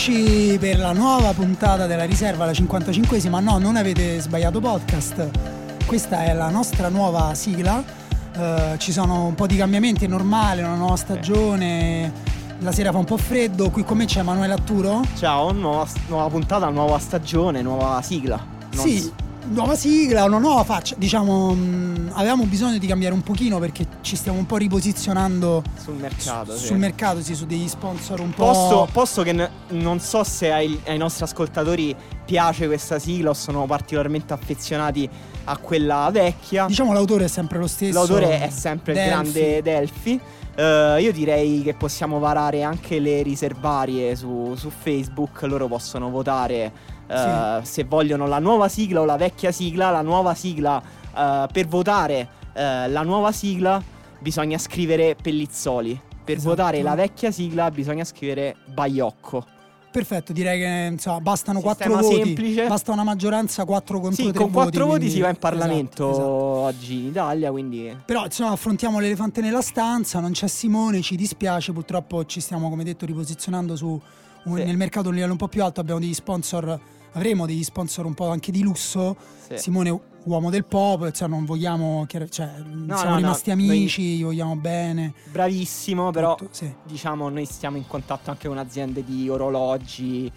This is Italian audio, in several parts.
Eccoci per la nuova puntata della riserva, la 55esima. No, non avete sbagliato podcast. Questa è la nostra nuova sigla. Eh, ci sono un po' di cambiamenti, è normale, una nuova stagione. La sera fa un po' freddo. Qui con me c'è Emanuele Atturo. Ciao, nuova, nuova puntata, nuova stagione, nuova sigla. Non Sì, nuova sigla, una nuova faccia. Diciamo, mh, avevamo bisogno di cambiare un pochino perché ci stiamo un po' riposizionando sul mercato. sì. sul mercato, sì, su degli sponsor un po'. Posso, posso che n- non so se ai, ai nostri ascoltatori piace questa sigla o sono particolarmente affezionati a quella vecchia. Diciamo l'autore è sempre lo stesso. L'autore è sempre il Delphi. grande Delphi. Eh, io direi che possiamo varare anche le riservarie su, su Facebook. Loro possono votare eh, se vogliono la nuova sigla o la vecchia sigla. La nuova sigla, eh, per votare eh, la nuova sigla, bisogna scrivere Pellizzoli. Per Esatto. votare la vecchia sigla, bisogna scrivere Baiocco. Perfetto, direi che insomma, bastano Sistema quattro voti. semplice. Basta una maggioranza 4 contro Sì, 3 con quattro voti quindi- si va in Parlamento Esatto, esatto. oggi in Italia, quindi Però insomma affrontiamo l'elefante nella stanza, non c'è Simone, ci dispiace, purtroppo ci stiamo come detto riposizionando su un- Sì. nel mercato a un livello un po' più alto, abbiamo degli sponsor, avremo degli sponsor un po' anche di lusso. sì. Simone uomo del popolo, cioè non vogliamo, cioè, siamo no, rimasti no, amici, gli vogliamo bene. bravissimo, però tutto, sì. diciamo noi stiamo in contatto anche con aziende di orologi,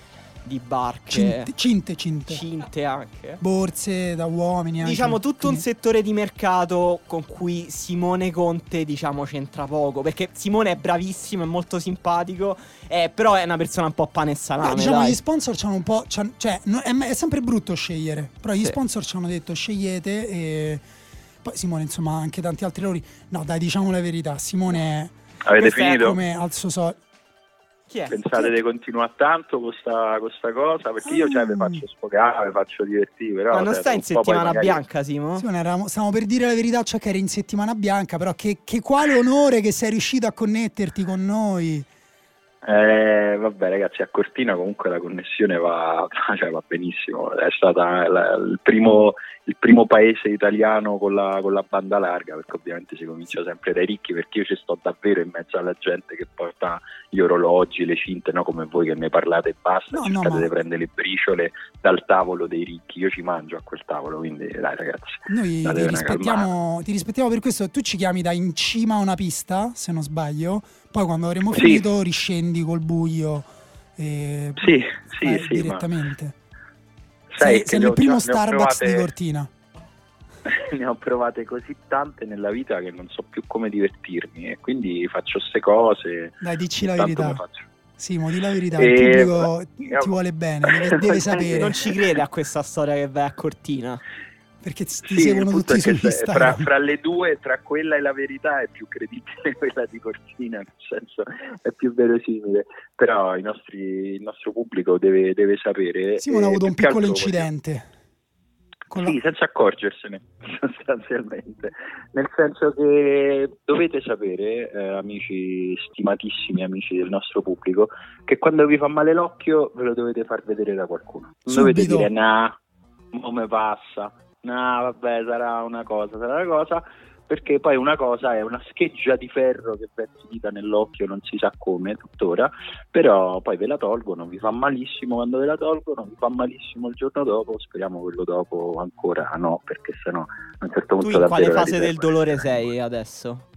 di barche, Cinte, cinte, cinte. cinte anche. borse da uomini. anche. Diciamo tutto un Quindi- settore di mercato con cui Simone Conte diciamo c'entra poco perché Simone è bravissimo, è molto simpatico, eh, però è una persona un po' pane e salame, Beh, diciamo dai. gli sponsor c'hanno un po'. cioè, no- è, è sempre brutto scegliere. Però gli Sì. sponsor ci hanno detto scegliete e. Poi Simone, insomma, anche tanti altri lavori. No, dai, diciamo la verità. Simone è Avete Questa è finito? come al suo solito. Chi è? Pensate di continuare tanto con sta, con sta cosa? Perché io cioè, vi faccio sfogare, vi faccio divertire. Però, Ma non cioè, sta in settimana magari- bianca, Simo? Simone, eravamo- stavamo per dire la verità, cioè che eri in settimana bianca, però che, che quale onore che sei riuscito a connetterti con noi. Eh, vabbè, ragazzi, a Cortina comunque la connessione va, cioè, va benissimo. È stata la- il, primo, il primo paese italiano con la, con la banda larga, perché ovviamente si comincia sempre dai ricchi, perché io ci sto davvero in mezzo alla gente che porta gli orologi, le cinte, no? come voi che ne parlate e basta, No, no, cercate ma- di prendere le briciole dal tavolo dei ricchi. Io ci mangio a quel tavolo, quindi dai ragazzi. Noi ti rispettiamo, ti rispettiamo per questo. Tu ci chiami da in cima a una pista, se non sbaglio. Poi quando avremo Sì. finito riscendi col buio. E Sì, sì, sì, ma direttamente. Sai sei ho primo Starbucks provate- di Cortina. ne ho provate così tante nella vita che non so più come divertirmi e quindi faccio queste cose. Dai, dici la verità. Simo, di la verità. E- Il pubblico ti vuole bene, deve, deve sapere. Non ci crede a questa storia che vai a Cortina. Perché ti Sì, seguono tutti su se- fra, Instagram. fra le due, tra quella e la verità, è più credibile quella di Cortina, nel senso è più verosimile. Però nostri- il nostro pubblico deve, deve sapere. Simone ha e avuto un piccolo incidente. La- Sì, senza accorgersene, sostanzialmente. Nel senso che dovete sapere, eh, amici stimatissimi, amici del nostro pubblico, che quando vi fa male l'occhio ve lo dovete far vedere da qualcuno. Non dovete dire, nah, come passa, nah, vabbè, sarà una cosa, sarà una cosa, perché poi una cosa è una scheggia di ferro che è finita nell'occhio, non si sa come tuttora, però poi ve la tolgono, vi fa malissimo quando ve la tolgono, vi fa malissimo il giorno dopo, speriamo quello dopo ancora no, perché sennò a un certo Tu punto in quale fase del dolore sei adesso?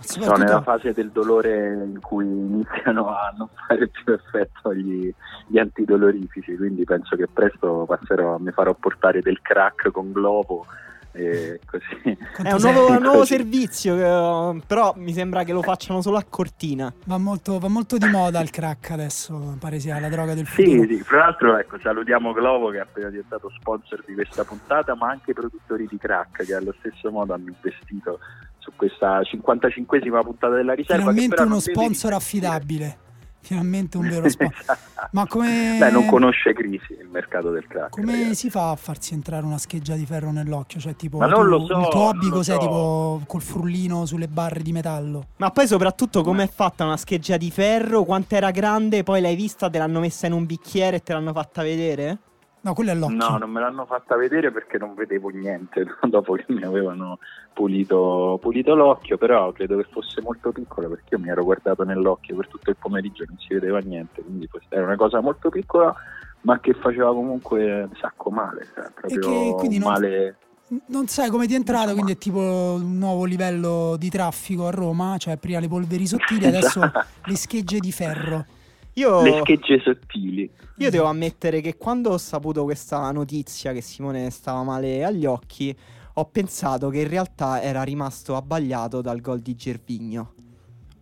Sono nella fase del dolore in cui iniziano a non fare più effetto gli, gli antidolorifici, quindi penso che presto passerò, mi farò portare del crack con globo e così. quanto È un nuovo, un nuovo servizio, eh, però mi sembra che lo facciano solo a Cortina. Va molto, va molto di moda il crack adesso, pare sia la droga del futuro. Sì, sì, fra l'altro ecco, salutiamo Globo che è appena diventato sponsor di questa puntata, ma anche i produttori di crack che allo stesso modo hanno investito su questa 55esima puntata della riserva. che Finalmente però uno sponsor affidabile. Finalmente un vero sponsor. Ma come, Beh, non conosce crisi il mercato del crack. come ragazzi. si fa a farsi entrare una scheggia di ferro nell'occhio? Cioè, tipo, Ma non tu- lo so, il tuo hobby cos'è? so. Tipo col frullino sulle barre di metallo. Ma poi soprattutto com'è fatta una scheggia di ferro, quanto era grande, poi l'hai vista, te l'hanno messa in un bicchiere e te l'hanno fatta vedere? No, quello è l'occhio. No, non me l'hanno fatta vedere perché non vedevo niente dopo che mi avevano pulito, pulito, l'occhio, però credo che fosse molto piccolo perché io mi ero guardato nell'occhio per tutto il pomeriggio e non si vedeva niente, quindi era una cosa molto piccola ma che faceva comunque un sacco male, cioè, proprio che, male... Non, non sai come ti è entrato, quindi è tipo un nuovo livello di traffico a Roma, cioè prima le polveri sottili, adesso le schegge di ferro. Io, le schegge sottili. Io devo ammettere che quando ho saputo questa notizia che Simone stava male agli occhi, ho pensato che in realtà era rimasto abbagliato dal gol di Gervigno.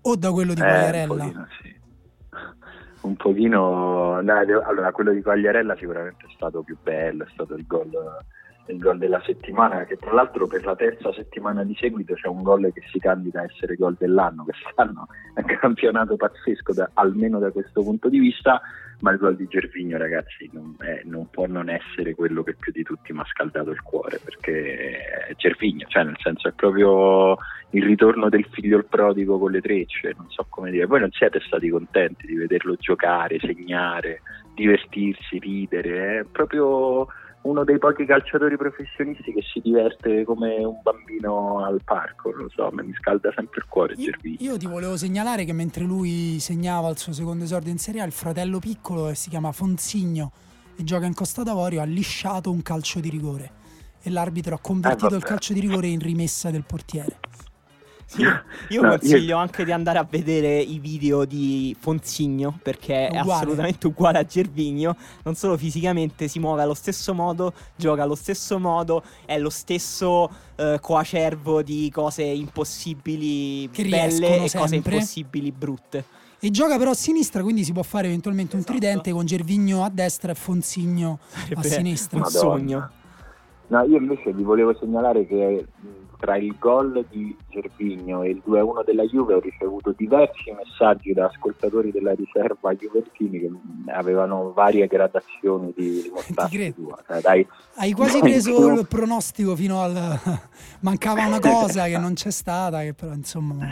O da quello di eh, Un pochino, sì. Un pochino... No, allora, quello di Quagliarella sicuramente è stato più bello, è stato il gol il gol della settimana, che tra l'altro per la terza settimana di seguito c'è un gol che si candida a essere gol dell'anno, quest'anno è un campionato pazzesco da, almeno da questo punto di vista, ma il gol di Gervigno ragazzi non, è, non, può non essere quello che più di tutti mi ha scaldato il cuore, perché è Gervigno, cioè nel senso è proprio il ritorno del figlio il prodigo con le trecce, non so come dire, voi non siete stati contenti di vederlo giocare, segnare, divertirsi, ridere, è proprio uno dei pochi calciatori professionisti che si diverte come un bambino al parco, non lo so, mi scalda sempre il cuore io, io ti volevo segnalare che mentre lui segnava il suo secondo esordio in Serie A, il fratello piccolo, che si chiama Fonsigno e gioca in Costa d'Avorio, ha lisciato un calcio di rigore. E l'arbitro ha convertito eh, il calcio di rigore in rimessa del portiere. Sì, io no, consiglio io... anche di andare a vedere i video di Fonsigno perché è uguale. assolutamente uguale a Gervigno, non solo fisicamente si muove allo stesso modo, gioca allo stesso modo, è lo stesso uh, coacervo di cose impossibili che belle e sempre. cose impossibili brutte. E gioca però a sinistra, quindi si può fare eventualmente un esatto. tridente con Gervigno a destra e Fonsigno Sarebbe a sinistra. Un sogno. No, io invece vi volevo segnalare che tra il gol di Gervigno e il 2-1 della Juve ho ricevuto diversi messaggi da ascoltatori della riserva juventini che avevano varie gradazioni di rimostranza cioè, dai, Hai quasi dai, preso il pronostico fino al... mancava una cosa che non c'è stata, che però insomma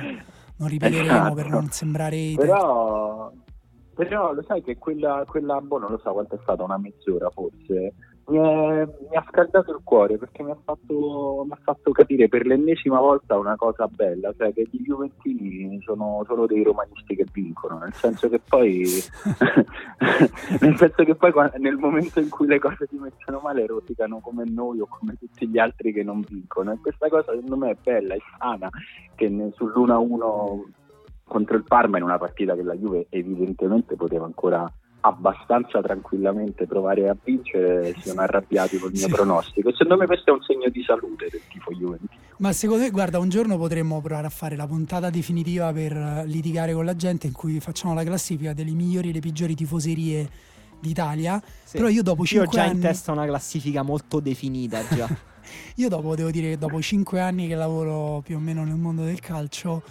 non ripeteremo esatto. per non sembrare... Però, però lo sai che quella, quella boh, non lo so quanto è stata, una mezz'ora forse mi, è, mi, ha scaldato il cuore perché mi ha, fatto, mi ha, fatto, capire per l'ennesima volta una cosa bella, cioè che gli Juventini sono solo dei romanisti che vincono, nel senso che poi, nel, senso che poi nel momento in cui le cose si mettono male rosicano come noi o come tutti gli altri che non vincono. E questa cosa secondo me è bella, è sana, che sull'1-1 contro il Parma in una partita che la Juve evidentemente poteva ancora abbastanza tranquillamente provare a vincere si sono arrabbiati col mio sì. pronostico. Secondo me questo è un segno di salute del tifo Juventino. Ma secondo me, guarda, un giorno potremmo provare a fare la puntata definitiva per litigare con la gente in cui facciamo la classifica delle migliori e le peggiori tifoserie d'Italia. Sì. Però io dopo 5 anni... Io ho già anni... in testa una classifica molto definita già. io dopo devo dire che dopo 5 anni che lavoro più o meno nel mondo del calcio,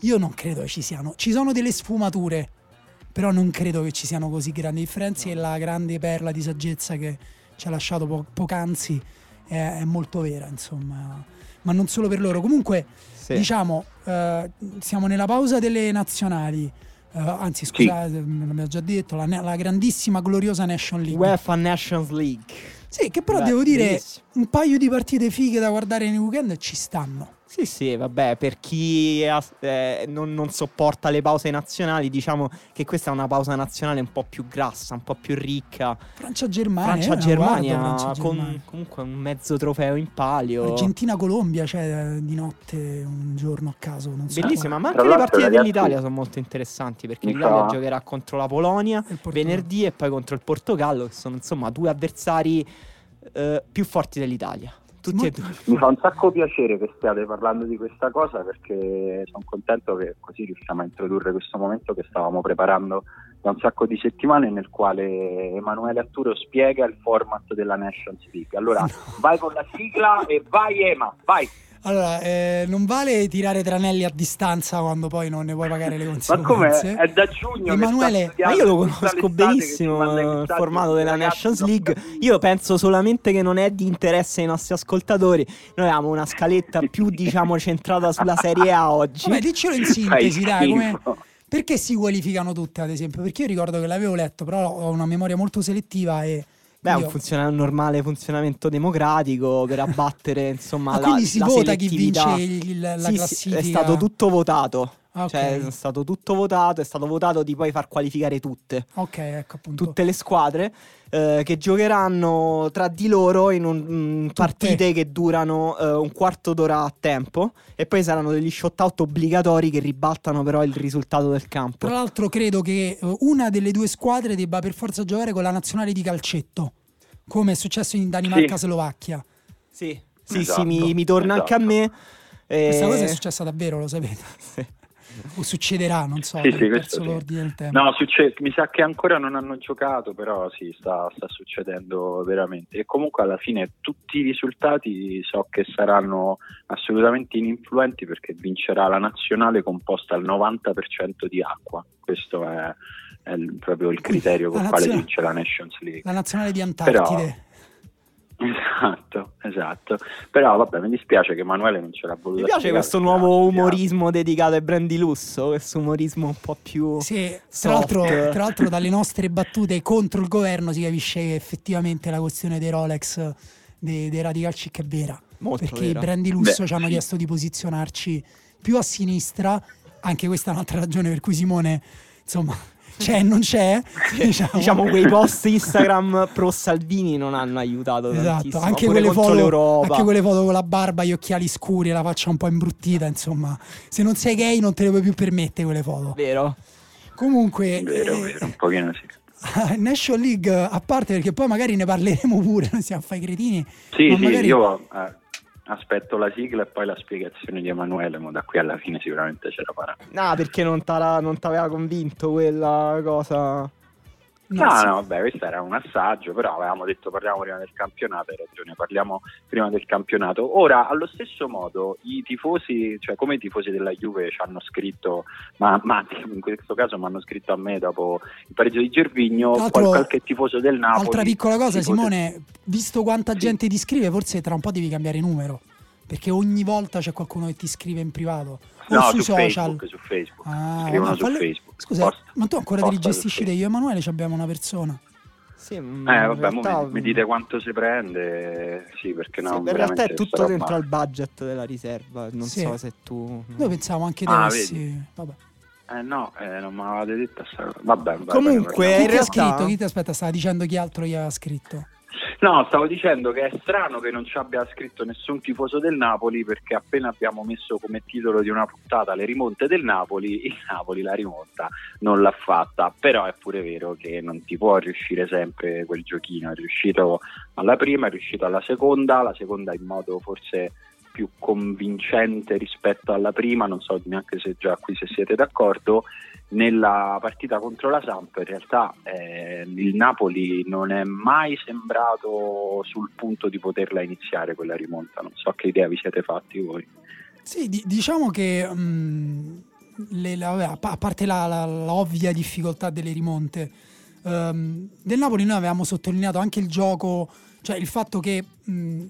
io non credo che ci siano. Ci sono delle sfumature però non credo che ci siano così grandi differenze e la grande perla di saggezza che ci ha lasciato po- poc'anzi è, è, molto vera, insomma, ma non solo per loro. Comunque, sì. diciamo, eh, siamo nella pausa delle nazionali. Uh, anzi, scusate, sì. l'abbiamo già detto, la, la, grandissima, gloriosa Nation League. UEFA Nations League. Sì, che però Beh, devo dire, bellissimo. un paio di partite fighe da guardare nei weekend ci stanno. Sì, sì, vabbè, per chi eh, non, non, sopporta le pause nazionali, diciamo che questa è una pausa nazionale un po' più grassa, un po' più ricca. Francia-Germania. Francia-Germania, eh, Francia con comunque un mezzo trofeo in palio. Argentina-Colombia, cioè di notte, un giorno a caso. Non so Bellissima, ma anche le partite ragazzi... dell'Italia sono molto interessanti perché l'Italia giocherà contro la Polonia venerdì e poi contro il Portogallo, che sono insomma due avversari eh, più forti dell'Italia. Tutti e due. Mi fa un sacco piacere che stiate parlando di questa cosa perché sono contento che così riusciamo a introdurre questo momento che stavamo preparando da un sacco di settimane nel quale Emanuele Arturo spiega il format della Nations League. Allora, vai con la sigla e vai Ema, vai! Allora, eh, non vale tirare tranelli a distanza quando poi non ne puoi pagare le conseguenze. Ma come? È da giugno Emanuele, ma io lo conosco benissimo il formato della Nations League. Io penso solamente che non è di interesse ai nostri ascoltatori. Noi abbiamo una scaletta più, diciamo, centrata sulla Serie A oggi. Vabbè, diccelo in sintesi, dai, come... Perché si qualificano tutte, ad esempio? Perché io ricordo che l'avevo letto, però ho una memoria molto selettiva e Beh, un, funziona- un normale funzionamento democratico per abbattere insomma ah, la, quindi si la vota chi selettività. vince il- la Sì, sì, classifica. è stato tutto votato. Ah, ok. Cioè, è stato tutto votato, è stato votato di poi far qualificare tutte, Ok, ecco appunto. tutte le squadre eh, che giocheranno tra di loro in un- mm, partite che durano eh, un quarto d'ora a tempo e poi saranno degli shootout obbligatori che ribaltano però il risultato del campo. Tra l'altro credo che eh, una delle due squadre debba per forza giocare con la nazionale di calcetto, come è successo in Danimarca-Slovacchia. Sì, sì, Esatto, sì, mi, mi torna anche a esatto. me. eh, Questa cosa è successa davvero, lo sapete? sì. O succederà, non so, Sì, sì, sì. l'ordine del tempo. No, succe- mi sa che ancora non hanno giocato, però sì, sta, sta succedendo veramente. E comunque alla fine tutti i risultati so che saranno assolutamente ininfluenti perché vincerà la nazionale composta al 90% di acqua. Questo è, è proprio il criterio con il quale vince la Nations League. La nazionale di Antartide. Però- Esatto, esatto. Però vabbè, mi dispiace che Emanuele non ce l'ha voluto Mi piace spiegare, questo nuovo ha umorismo dedicato ai brand di lusso, questo umorismo un po' più... Sì, tra l'altro, tra l'altro dalle nostre battute contro il governo si capisce che effettivamente la questione dei Rolex dei, dei Radical Chic è vera. Molto perché vera. i brand di lusso Beh, ci hanno sì. chiesto di posizionarci più a sinistra, anche questa è un'altra ragione per cui Simone, insomma, c'è e non c'è. diciamo. Diciamo quei post Instagram pro Salvini non hanno aiutato Esatto, tantissimo, anche quelle, foto, l'Europa. anche quelle foto con la barba, gli occhiali scuri e la faccia un po' imbruttita, insomma, se non sei gay non te le puoi più permettere quelle foto. Vero? Comunque, Vero, eh, vero, un pochino sì. National League a parte perché poi magari ne parleremo pure, non stiamo a fare i cretini. Sì, ma sì, magari- io eh, aspetto la sigla e poi la spiegazione di Emanuele, ma da qui alla fine sicuramente ce la farà. No, perché non t'aveva convinto quella cosa. No, No, no, vabbè, questo era un assaggio, però avevamo detto parliamo prima del campionato, hai ragione, parliamo prima del campionato. Ora, allo stesso modo, i tifosi, cioè come i tifosi della Juve ci hanno scritto, ma, ma in questo caso mi hanno scritto a me dopo il pareggio di Gervigno, qual- qualche tifoso del Napoli. Altra piccola cosa, Simone, visto quanta Sì. gente ti scrive, forse tra un po' devi cambiare numero. Perché ogni volta c'è qualcuno che ti scrive in privato No, sui su social. Facebook, su Facebook. Ah, Scrivono ma su falle- Facebook. Scusa, Post- ma tu ancora posta su gestisci. Io e Emanuele ci abbiamo una persona. Sì, Eh, in vabbè, realtà- mi, mi dite quanto si prende, sì, perché no, Sì, in realtà è tutto dentro al budget della riserva. Non Sì. so se tu. Noi pensavamo anche te Ah, vedi. Vabbè. Eh no, eh, non mi avevate detto sta cosa. Vabbè, vai, Comunque, vai, vai, Chi vai. in ti ha realtà- scritto? Chi ti aspetta? Stava dicendo chi altro gli aveva scritto. No, stavo dicendo che è strano che non ci abbia scritto nessun tifoso del Napoli perché appena abbiamo messo come titolo di una puntata le rimonte del Napoli, il Napoli la rimonta non l'ha fatta, però è pure vero che non ti può riuscire sempre quel giochino, è riuscito alla prima, è riuscito alla seconda, la seconda in modo forse più convincente rispetto alla prima, non so neanche se già qui se siete d'accordo, nella partita contro la Samp in realtà eh, il Napoli non è mai sembrato sul punto di poterla iniziare quella rimonta, non so che idea vi siete fatti voi. Sì, di- diciamo che mh, le- la- a pa- a parte la, la- la ovvia difficoltà delle rimonte, ehm, del Napoli noi avevamo sottolineato anche il gioco, cioè il fatto che mh,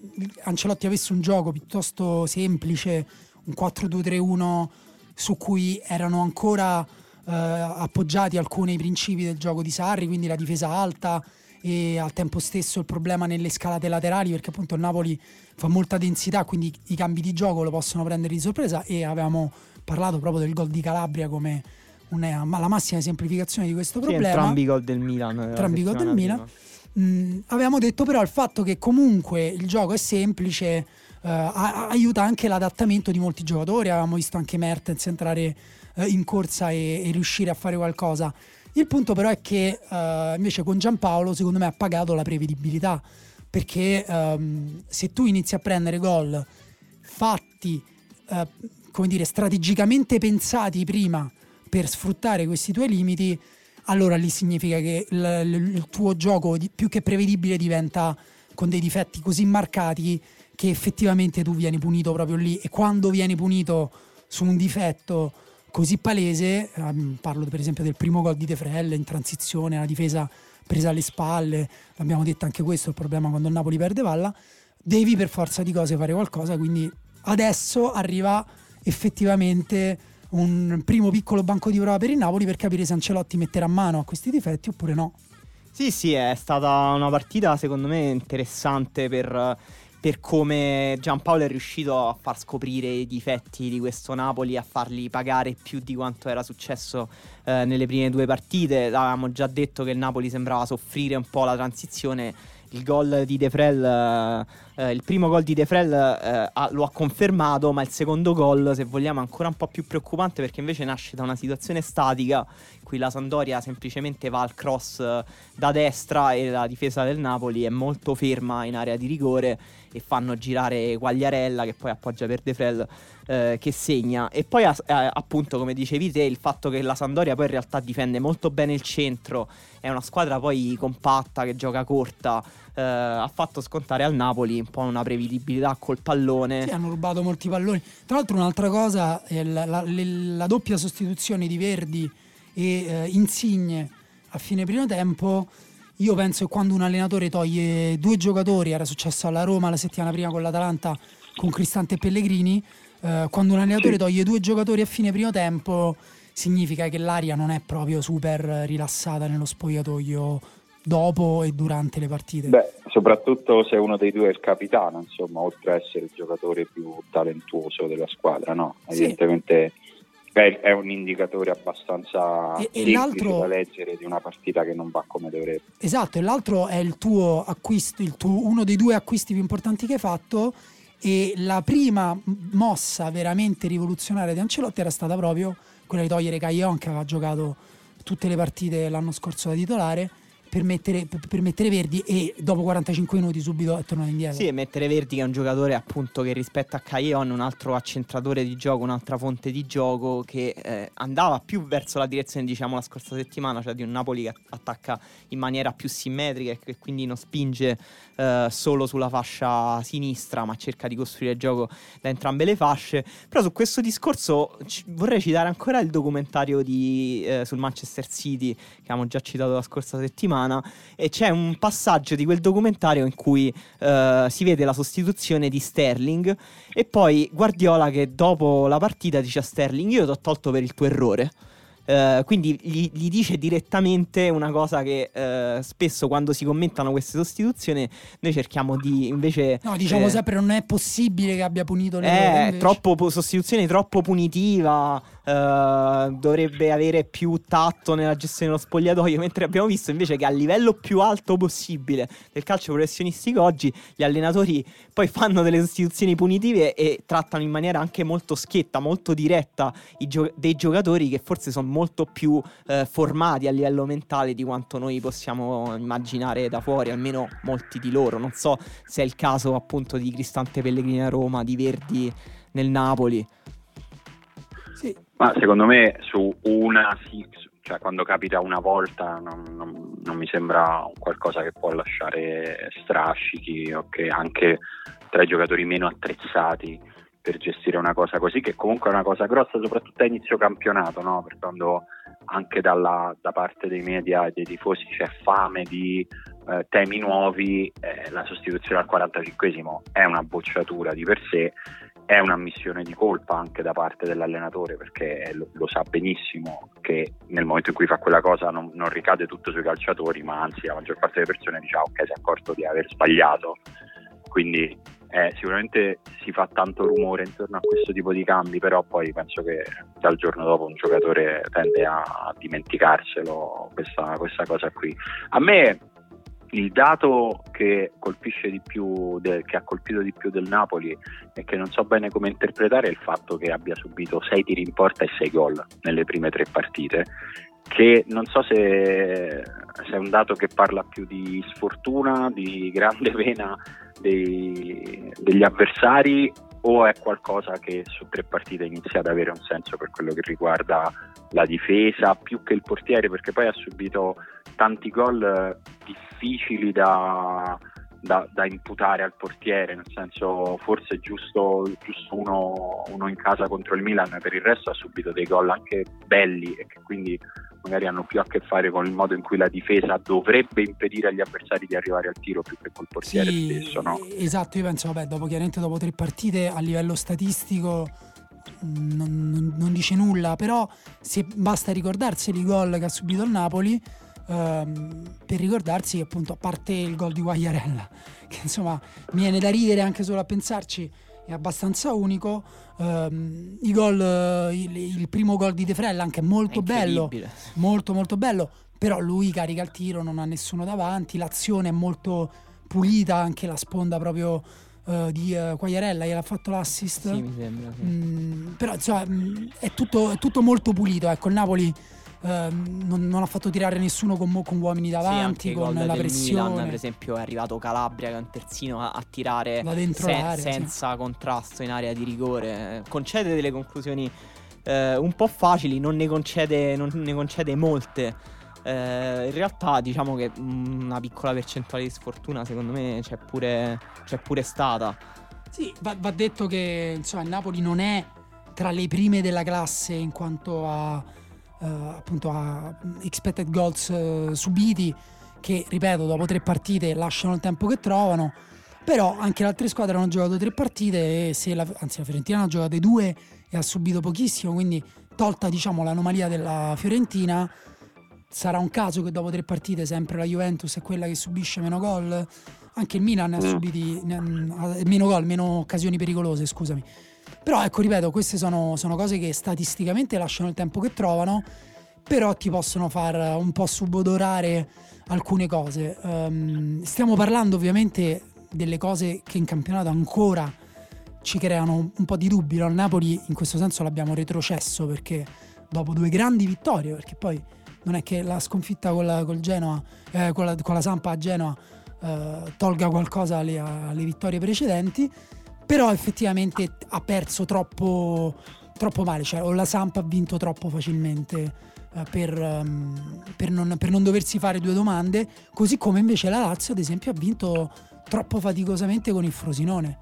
Ancelotti avesse un gioco piuttosto semplice, un 4-2-3-1 su cui erano ancora eh, appoggiati alcuni principi del gioco di Sarri, quindi la difesa alta e al tempo stesso il problema nelle scalate laterali perché appunto il Napoli fa molta densità quindi i cambi di gioco lo possono prendere di sorpresa e avevamo parlato proprio del gol di Calabria come una, ma la massima semplificazione di questo Sì, problema entrambi i gol del Milan. la Entrambi i gol del settimana Milan. Prima. Mm, avevamo detto però il fatto che comunque il gioco è semplice eh, a- aiuta anche l'adattamento di molti giocatori avevamo visto anche Mertens entrare eh, in corsa e, e riuscire a fare qualcosa il punto però è che eh, invece con Giampaolo secondo me ha pagato la prevedibilità perché ehm, se tu inizi a prendere gol fatti eh, come dire strategicamente pensati prima per sfruttare questi tuoi limiti allora lì significa che il, il- tuo gioco più che prevedibile diventa con dei difetti così marcati che effettivamente tu vieni punito proprio lì. E quando vieni punito su un difetto così palese, ehm, parlo per esempio del primo gol di De Frelle in transizione, la difesa presa alle spalle, l'abbiamo detto anche questo, il problema quando il Napoli perde palla, devi per forza di cose fare qualcosa, quindi adesso arriva effettivamente un primo piccolo banco di prova per il Napoli per capire se Ancelotti metterà mano a questi difetti oppure no. Sì, sì, è stata una partita secondo me interessante per, per come Giampaolo è riuscito a far scoprire i difetti di questo Napoli, a farli pagare più di quanto era successo eh, nelle prime due partite. Avevamo già detto che il Napoli sembrava soffrire un po' la transizione il gol di De Frel, eh, eh, il primo gol di De Frel eh, ha, lo ha confermato, ma il secondo gol, se vogliamo, è ancora un po' più preoccupante perché invece nasce da una situazione statica cui la Sandoria semplicemente va al cross eh, da destra e la difesa del Napoli è molto ferma in area di rigore e fanno girare Quagliarella che poi appoggia per De Frel eh, che segna. E poi eh, appunto come dicevi te il fatto che la Sandoria poi in realtà difende molto bene il centro è una squadra poi compatta che gioca corta eh, ha fatto scontare al Napoli un po' una prevedibilità col pallone. Sì, hanno rubato molti palloni. Tra l'altro un'altra cosa è la, la, la, la doppia sostituzione di Verdi e eh, Insigne a fine primo tempo. Io penso che quando un allenatore toglie due giocatori, era successo alla Roma la settimana prima con l'Atalanta con Cristante e Pellegrini, eh, quando un allenatore toglie due giocatori a fine primo tempo significa che l'aria non è proprio super rilassata nello spogliatoio dopo e durante le partite. Beh, soprattutto se uno dei due è il capitano, insomma, oltre a essere il giocatore più talentuoso della squadra, no? Evidentemente sì è un indicatore abbastanza e, e da leggere di una partita che non va come dovrebbe. Esatto, e l'altro è il tuo acquisto, il tuo, uno dei due acquisti più importanti che hai fatto e la prima mossa veramente rivoluzionaria di Ancelotti era stata proprio quella di togliere Caglion che aveva giocato tutte le partite l'anno scorso da titolare per mettere, per mettere, Verdi e dopo 45 minuti subito è tornato indietro. Sì, e mettere Verdi che è un giocatore appunto che rispetto a Caglion un altro accentratore di gioco, un'altra fonte di gioco che eh, andava più verso la direzione diciamo la scorsa settimana, cioè di un Napoli che attacca in maniera più simmetrica e che quindi non spinge eh, solo sulla fascia sinistra ma cerca di costruire il gioco da entrambe le fasce. Però su questo discorso c- vorrei citare ancora il documentario di, eh, sul Manchester City che abbiamo già citato la scorsa settimana settimana e c'è un passaggio di quel documentario in cui uh, si vede la sostituzione di Sterling e poi Guardiola che dopo la partita dice a Sterling io ti ho tolto per il tuo errore. Uh, quindi gli, gli, dice direttamente una cosa che uh, spesso quando si commentano queste sostituzioni noi cerchiamo di invece no diciamo eh, sempre non è possibile che abbia punito le è troppo sostituzione troppo punitiva uh, dovrebbe avere più tatto nella gestione dello spogliatoio, mentre abbiamo visto invece che a livello più alto possibile del calcio professionistico oggi gli allenatori poi fanno delle sostituzioni punitive e trattano in maniera anche molto schietta, molto diretta gio- dei giocatori che forse sono molto più uh, formati a livello mentale di quanto noi possiamo immaginare da fuori, almeno molti di loro. Non so se è il caso appunto di Cristante Pellegrini a Roma, di Verdi nel Napoli. Ma secondo me su una, cioè quando capita una volta non, non, non, mi sembra qualcosa che può lasciare strascichi o che anche tra i giocatori meno attrezzati per gestire una cosa così, che comunque è una cosa grossa, soprattutto a inizio campionato, no? per quando anche dalla, da parte dei media e dei tifosi c'è fame di eh, temi nuovi, eh, la sostituzione al 45esimo è una bocciatura di per sé è un'ammissione di colpa anche da parte dell'allenatore perché lo, lo, sa benissimo che nel momento in cui fa quella cosa non, non, ricade tutto sui calciatori ma anzi la maggior parte delle persone dice ah, ok si è accorto di aver sbagliato. Quindi eh, sicuramente si fa tanto rumore intorno a questo tipo di cambi però poi penso che dal giorno dopo un giocatore tende a, dimenticarselo questa, questa cosa qui. A me il dato che più, de, che ha colpito di più del Napoli e che non so bene come interpretare è il fatto che abbia subito 6 tiri in porta e 6 gol nelle prime tre partite, che non so se, se, è un dato che parla più di sfortuna, di grande pena dei, degli avversari o è qualcosa che su tre partite inizia ad avere un senso per quello che riguarda la difesa più che il portiere perché poi ha subito tanti gol difficili da, da, da, imputare al portiere, nel senso forse giusto, giusto uno, uno, in casa contro il Milan, per il resto ha subito dei gol anche belli e che quindi magari hanno più a che fare con il modo in cui la difesa dovrebbe impedire agli avversari di arrivare al tiro più che col portiere sì, stesso. No? Esatto, io penso, vabbè, dopo chiaramente dopo tre partite a livello statistico non, non, dice nulla, però se basta ricordarsi i gol che ha subito il Napoli ehm, per ricordarsi che appunto a parte il gol di Guagliarella, che insomma mi viene da ridere anche solo a pensarci, è abbastanza unico. Um, il, gol, il, il, primo gol di De Frella anche molto bello, molto molto bello, però lui carica il tiro, non ha nessuno davanti, l'azione è molto pulita, anche la sponda proprio uh, di uh, Quagliarella gliel'ha fatto l'assist. Sì, mi sembra. Sì. Mm, però insomma mm, è tutto, è tutto molto pulito, ecco il Napoli Ehm, non, non, ha fatto tirare nessuno con, con uomini davanti, sì, con la pressione. Milan, per esempio, è arrivato Calabria che è un terzino a, a tirare se, senza sì. contrasto in area di rigore. Concede delle conclusioni eh, un po' facili, non ne concede, non ne concede molte. Eh, in realtà diciamo che una piccola percentuale di sfortuna secondo me c'è pure, c'è pure stata. Sì, va, va detto che insomma, il Napoli non è tra le prime della classe in quanto a eh, appunto a expected goals eh, subiti che ripeto dopo tre partite lasciano il tempo che trovano però anche le altre squadre hanno giocato tre partite e se la, anzi la Fiorentina ha giocate due e ha subito pochissimo quindi tolta diciamo l'anomalia della Fiorentina sarà un caso che dopo tre partite sempre la Juventus è quella che subisce meno gol anche il Milan ha mm. ha, meno gol meno occasioni pericolose scusami però ecco, ripeto, queste sono, sono cose che statisticamente lasciano il tempo che trovano, però ti possono far un po' subodorare alcune cose. Um, stiamo parlando ovviamente delle cose che in campionato ancora ci creano un po' di dubbi. No? Napoli in questo senso l'abbiamo retrocesso perché dopo due grandi vittorie, perché poi non è che la sconfitta con la, Genoa, eh, con, la, con la Sampa a Genoa eh, tolga qualcosa alle, alle vittorie precedenti però effettivamente ha perso troppo, troppo male, cioè o la Samp ha vinto troppo facilmente uh, per, um, per, non, per, non, doversi fare due domande, così come invece la Lazio ad esempio ha vinto troppo faticosamente con il Frosinone.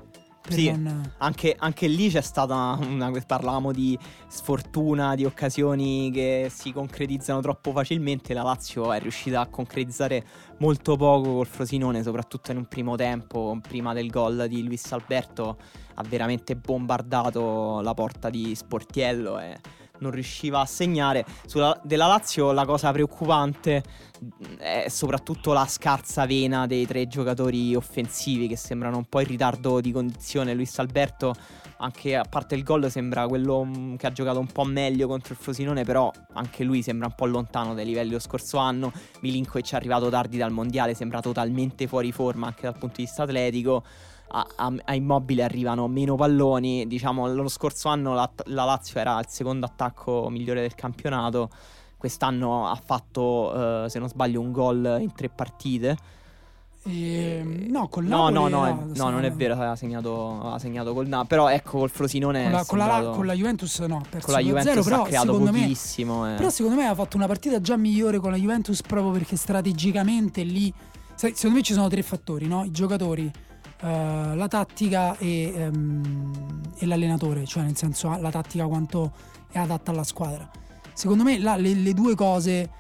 Sì, non... anche, anche, lì c'è stata una. Parlavamo di sfortuna, di occasioni che si concretizzano troppo facilmente. La Lazio è riuscita a concretizzare molto poco col Frosinone, soprattutto in un primo tempo. Prima del gol di Luis Alberto ha veramente bombardato la porta di Sportiello e non riusciva a segnare. Sulla, della Lazio la cosa preoccupante è soprattutto la scarsa vena dei tre giocatori offensivi che sembrano un po' in ritardo di condizione. Luis Alberto, anche a parte il gol, sembra quello mm, che ha giocato un po' meglio contro il Frosinone, però anche lui sembra un po' lontano dai livelli dello scorso anno. Milinkovic è arrivato tardi dal mondiale, sembra totalmente fuori forma anche dal punto di vista atletico a, a, a, Immobile arrivano meno palloni. Diciamo, lo scorso anno la, la, Lazio era il secondo attacco migliore del campionato. Quest'anno ha fatto, eh, se non sbaglio, un gol in tre partite. E, no, col no, no, no, no, no, non è vero, ha segnato, ha segnato col Napoli. Però ecco, col Frosinone. Con la, con la, con la Juventus no, con la Juventus 0, però, ha creato pochissimo. Me, eh. Però secondo me ha fatto una partita già migliore con la Juventus proprio perché strategicamente lì. Secondo me ci sono tre fattori, no? I giocatori uh, la tattica e, um, e, l'allenatore, cioè nel senso la tattica quanto è adatta alla squadra. Secondo me la, le, le, due cose,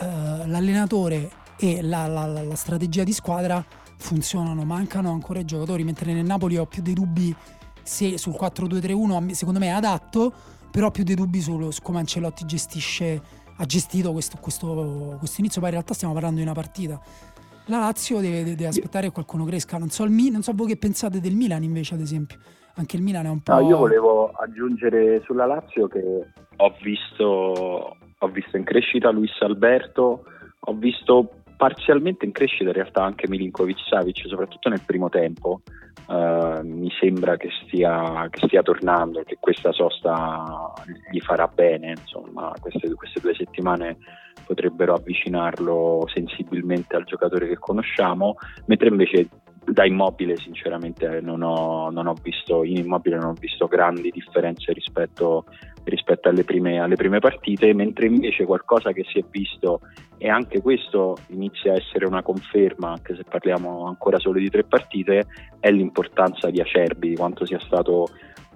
uh, l'allenatore e la, la, la, strategia di squadra funzionano, mancano ancora i giocatori, mentre nel Napoli ho più dei dubbi se sul 4-2-3-1 secondo me è adatto, però ho più dei dubbi su, su come Ancelotti gestisce, ha gestito questo, questo, questo inizio, poi in realtà stiamo parlando di una partita la Lazio deve, deve aspettare che qualcuno cresca. Non so, il, non so voi che pensate del Milan invece, ad esempio. Anche il Milan è un po'. No, io volevo aggiungere sulla Lazio che ho visto, ho visto in crescita Luis Alberto, ho visto parzialmente in crescita in realtà anche Milinkovic Savic, soprattutto nel primo tempo. Uh, mi sembra che stia, che stia, tornando, che questa sosta gli farà bene. Insomma, queste, queste due settimane potrebbero avvicinarlo sensibilmente al giocatore che conosciamo, mentre invece da immobile sinceramente non ho, non ho visto in immobile non ho visto grandi differenze rispetto, rispetto alle, prime, alle, prime, partite mentre invece qualcosa che si è visto e anche questo inizia a essere una conferma anche se parliamo ancora solo di tre partite è l'importanza di Acerbi quanto sia stato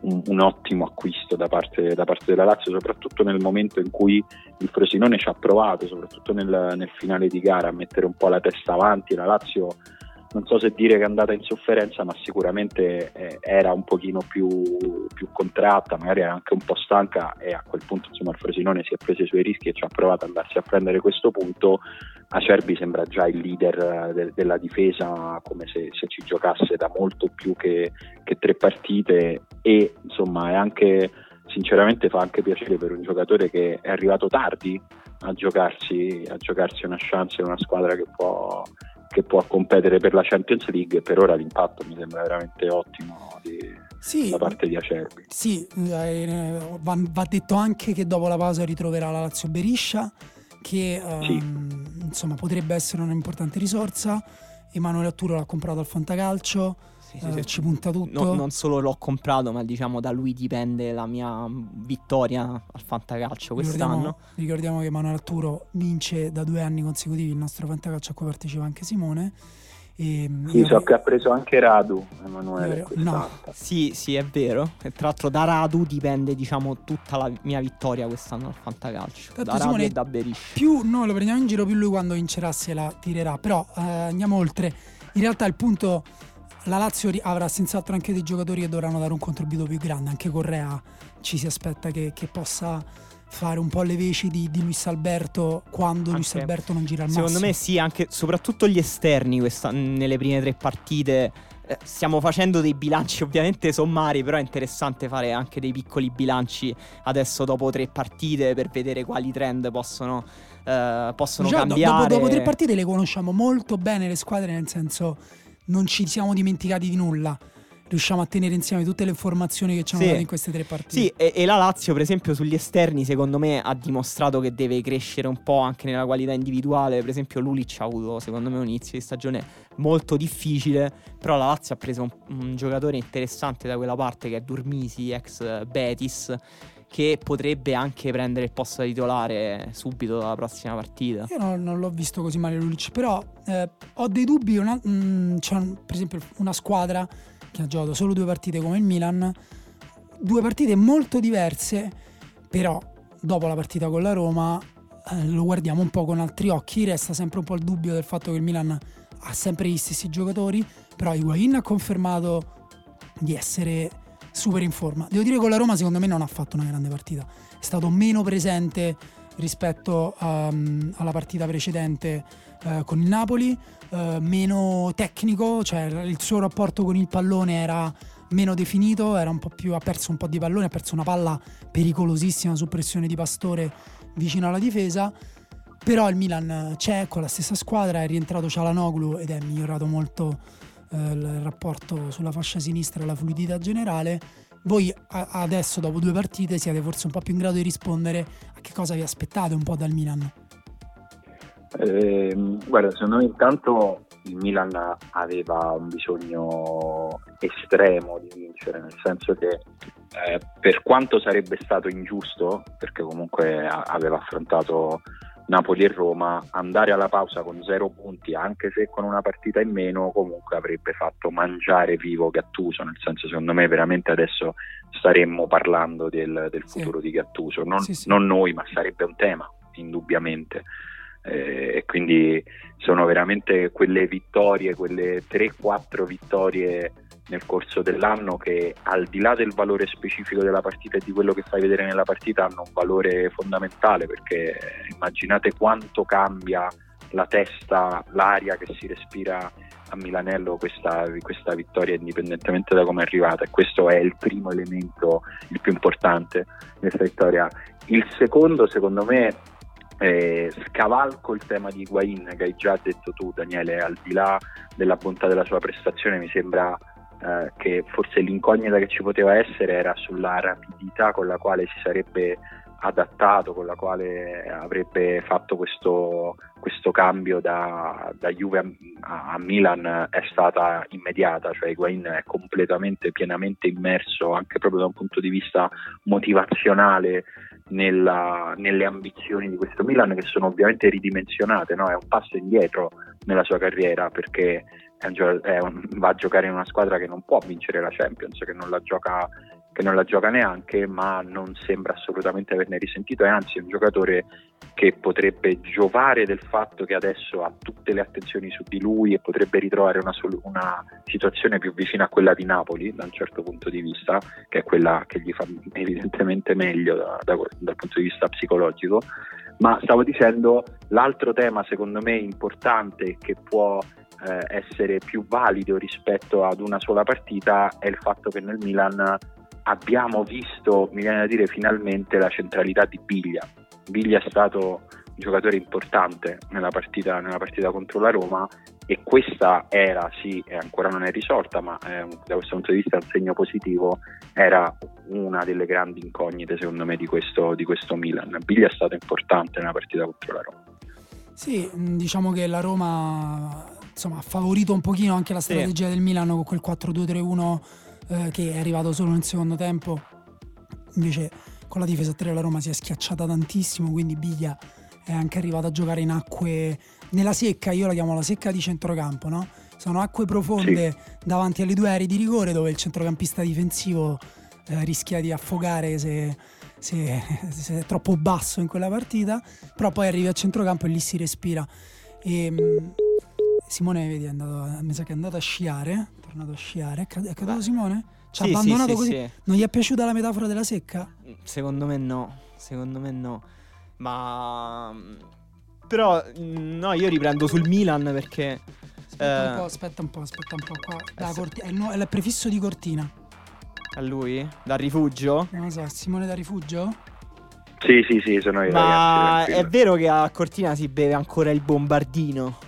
un, un ottimo acquisto da parte, da parte, della Lazio, soprattutto nel momento in cui il Frosinone ci ha provato, soprattutto nel, nel finale di gara, a mettere un po' la testa avanti. La Lazio non so se dire che è andata in sofferenza, ma sicuramente eh, era un pochino più, più, contratta, magari era anche un po' stanca e a quel punto insomma il Frosinone si è preso i suoi rischi e ci ha provato ad andarsi a prendere questo punto. Acerbi sembra già il leader de- della difesa, come se, se, ci giocasse da molto più che, che tre partite e insomma è anche sinceramente fa anche piacere per un giocatore che è arrivato tardi a giocarsi, a giocarsi una chance in una squadra che può, che può competere per la Champions League. Per ora l'impatto mi sembra veramente ottimo di, sì, da parte di Acerbi. Sì, eh, va, va, detto anche che dopo la pausa ritroverà la Lazio Beriscia, che sì. um, insomma potrebbe essere un'importante risorsa. Emanuele Atturo l'ha comprato al Fantacalcio sì, sì, eh, ci punta tutto. No, non solo l'ho comprato, ma diciamo da lui dipende la mia vittoria al fantacalcio quest'anno. Ricordiamo, ricordiamo che Manuel Arturo vince da due anni consecutivi il nostro fantacalcio a cui partecipa anche Simone. E sì, so che ha preso anche Radu, Emanuele. No. Sì, sì, è vero. E tra l'altro da Radu dipende, diciamo, tutta la mia vittoria quest'anno al fantacalcio. Tanto da Simone, Radu e da Berisci. Più noi lo prendiamo in giro, più lui quando vincerà se la tirerà. Però eh, andiamo oltre. In realtà il punto la Lazio avrà senz'altro anche dei giocatori che dovranno dare un contributo più grande. Anche Correa ci si aspetta che, che possa fare un po' le veci di, di Luis Alberto quando anche, Luis Alberto non gira al massimo. Secondo me sì, anche soprattutto gli esterni questa, nelle prime tre partite. Eh, stiamo facendo dei bilanci ovviamente sommari, però è interessante fare anche dei piccoli bilanci adesso dopo tre partite per vedere quali trend possono, eh, possono Già, cambiare. Dopo, dopo tre partite le conosciamo molto bene le squadre, nel senso non ci siamo dimenticati di nulla riusciamo a tenere insieme tutte le informazioni che ci hanno sì. dato in queste tre partite. Sì, e, e, la Lazio, per esempio, sugli esterni, secondo me ha dimostrato che deve crescere un po' anche nella qualità individuale. Per esempio, Lulic ha avuto, secondo me, un inizio di stagione molto difficile. Però la Lazio ha preso un, un giocatore interessante da quella parte che è Durmisi, ex Betis che potrebbe anche prendere il posto da titolare subito dalla prossima partita. Io non, non l'ho visto così male Lulic, però eh, ho dei dubbi, una, mh, mm, c'è per esempio una squadra che ha giocato solo due partite come il Milan, due partite molto diverse, però dopo la partita con la Roma eh, lo guardiamo un po' con altri occhi, resta sempre un po' il dubbio del fatto che il Milan ha sempre gli stessi giocatori, però Higuain ha confermato di essere super in forma. Devo dire che con la Roma secondo me non ha fatto una grande partita, è stato meno presente rispetto um, alla partita precedente uh, con il Napoli, uh, meno tecnico, cioè il suo rapporto con il pallone era meno definito, era un po' più, ha perso un po' di pallone, ha perso una palla pericolosissima su pressione di Pastore vicino alla difesa. Però il Milan c'è con la stessa squadra, è rientrato Cialanoglu ed è migliorato molto eh, il rapporto sulla fascia sinistra e la fluidità generale, voi adesso dopo due partite siete forse un po' più in grado di rispondere a che cosa vi aspettate un po' dal Milan? Eh, guarda, secondo me intanto il Milan aveva un bisogno estremo di vincere, nel senso che eh, per quanto sarebbe stato ingiusto, perché comunque aveva affrontato Napoli e Roma, andare alla pausa con zero punti, anche se con una partita in meno, comunque avrebbe fatto mangiare vivo Gattuso, nel senso secondo me veramente adesso staremmo parlando del, del futuro sì. di Gattuso, non, sì, sì. non noi, ma sarebbe un tema, indubbiamente eh, e quindi sono veramente quelle vittorie, quelle 3-4 vittorie nel corso dell'anno che al di là del valore specifico della partita e di quello che fai vedere nella partita hanno un valore fondamentale perché immaginate quanto cambia la testa, l'aria che si respira a Milanello questa, questa vittoria indipendentemente da come è arrivata e questo è il primo elemento, il più importante di questa vittoria. Il secondo secondo me eh, scavalco il tema di Higuain che hai già detto tu Daniele, al di là della bontà della sua prestazione mi sembra eh, che forse l'incognita che ci poteva essere era sulla rapidità con la quale si sarebbe adattato, con la quale avrebbe fatto questo, questo cambio da, da Juve a, a, Milan è stata immediata, cioè Higuain è completamente, pienamente immerso anche proprio da un punto di vista motivazionale nella, nelle ambizioni di questo Milan che sono ovviamente ridimensionate, no? è un passo indietro nella sua carriera perché un, va a giocare in una squadra che non può vincere la Champions, che non la gioca non la gioca neanche, ma non sembra assolutamente averne risentito, e anzi è un giocatore che potrebbe giovare del fatto che adesso ha tutte le attenzioni su di lui e potrebbe ritrovare una, una, situazione più vicina a quella di Napoli da un certo punto di vista, che è quella che gli fa evidentemente meglio da, da, dal punto di vista psicologico. Ma stavo dicendo, l'altro tema secondo me importante che può eh, essere più valido rispetto ad una sola partita è il fatto che nel Milan abbiamo visto, mi viene da dire finalmente, la centralità di Biglia. Biglia è stato un giocatore importante nella partita, nella partita contro la Roma e questa era, sì, ancora non è risolta, ma un, da questo punto di vista è un segno positivo, era una delle grandi incognite secondo me di questo, di questo Milan. Biglia è stato importante nella partita contro la Roma. Sì, diciamo che la Roma insomma, ha favorito un pochino anche la strategia sì. del Milan con quel 4-2-3-1 eh, che è arrivato solo nel secondo tempo. Invece con la difesa 3 la Roma si è schiacciata tantissimo, quindi Biglia è anche arrivato a giocare in acque nella secca, io la chiamo la secca di centrocampo, no? Sono acque profonde sì. davanti alle due aree di rigore dove il centrocampista difensivo eh, rischia di affogare se, se, se, è troppo basso in quella partita, però poi arrivi al centrocampo e lì si respira. E, ehm, Simone, vedi, è andato, mi sa che è andato a sciare, è tornato a sciare. È caduto Simone? Ci ha sì, abbandonato sì, così? Sì, non gli è piaciuta la metafora della secca? Secondo me no, secondo me no. Ma... Però, no, io riprendo sul Milan perché... Aspetta, eh... un po', aspetta un po', aspetta un po'. Qua, da eh, Corti- è, il, è il prefisso di Cortina. A lui? Dal rifugio? Non lo so, Simone da rifugio? Sì, sì, sì, sono io. Ma ragazzi, è vero che a Cortina si beve ancora il bombardino?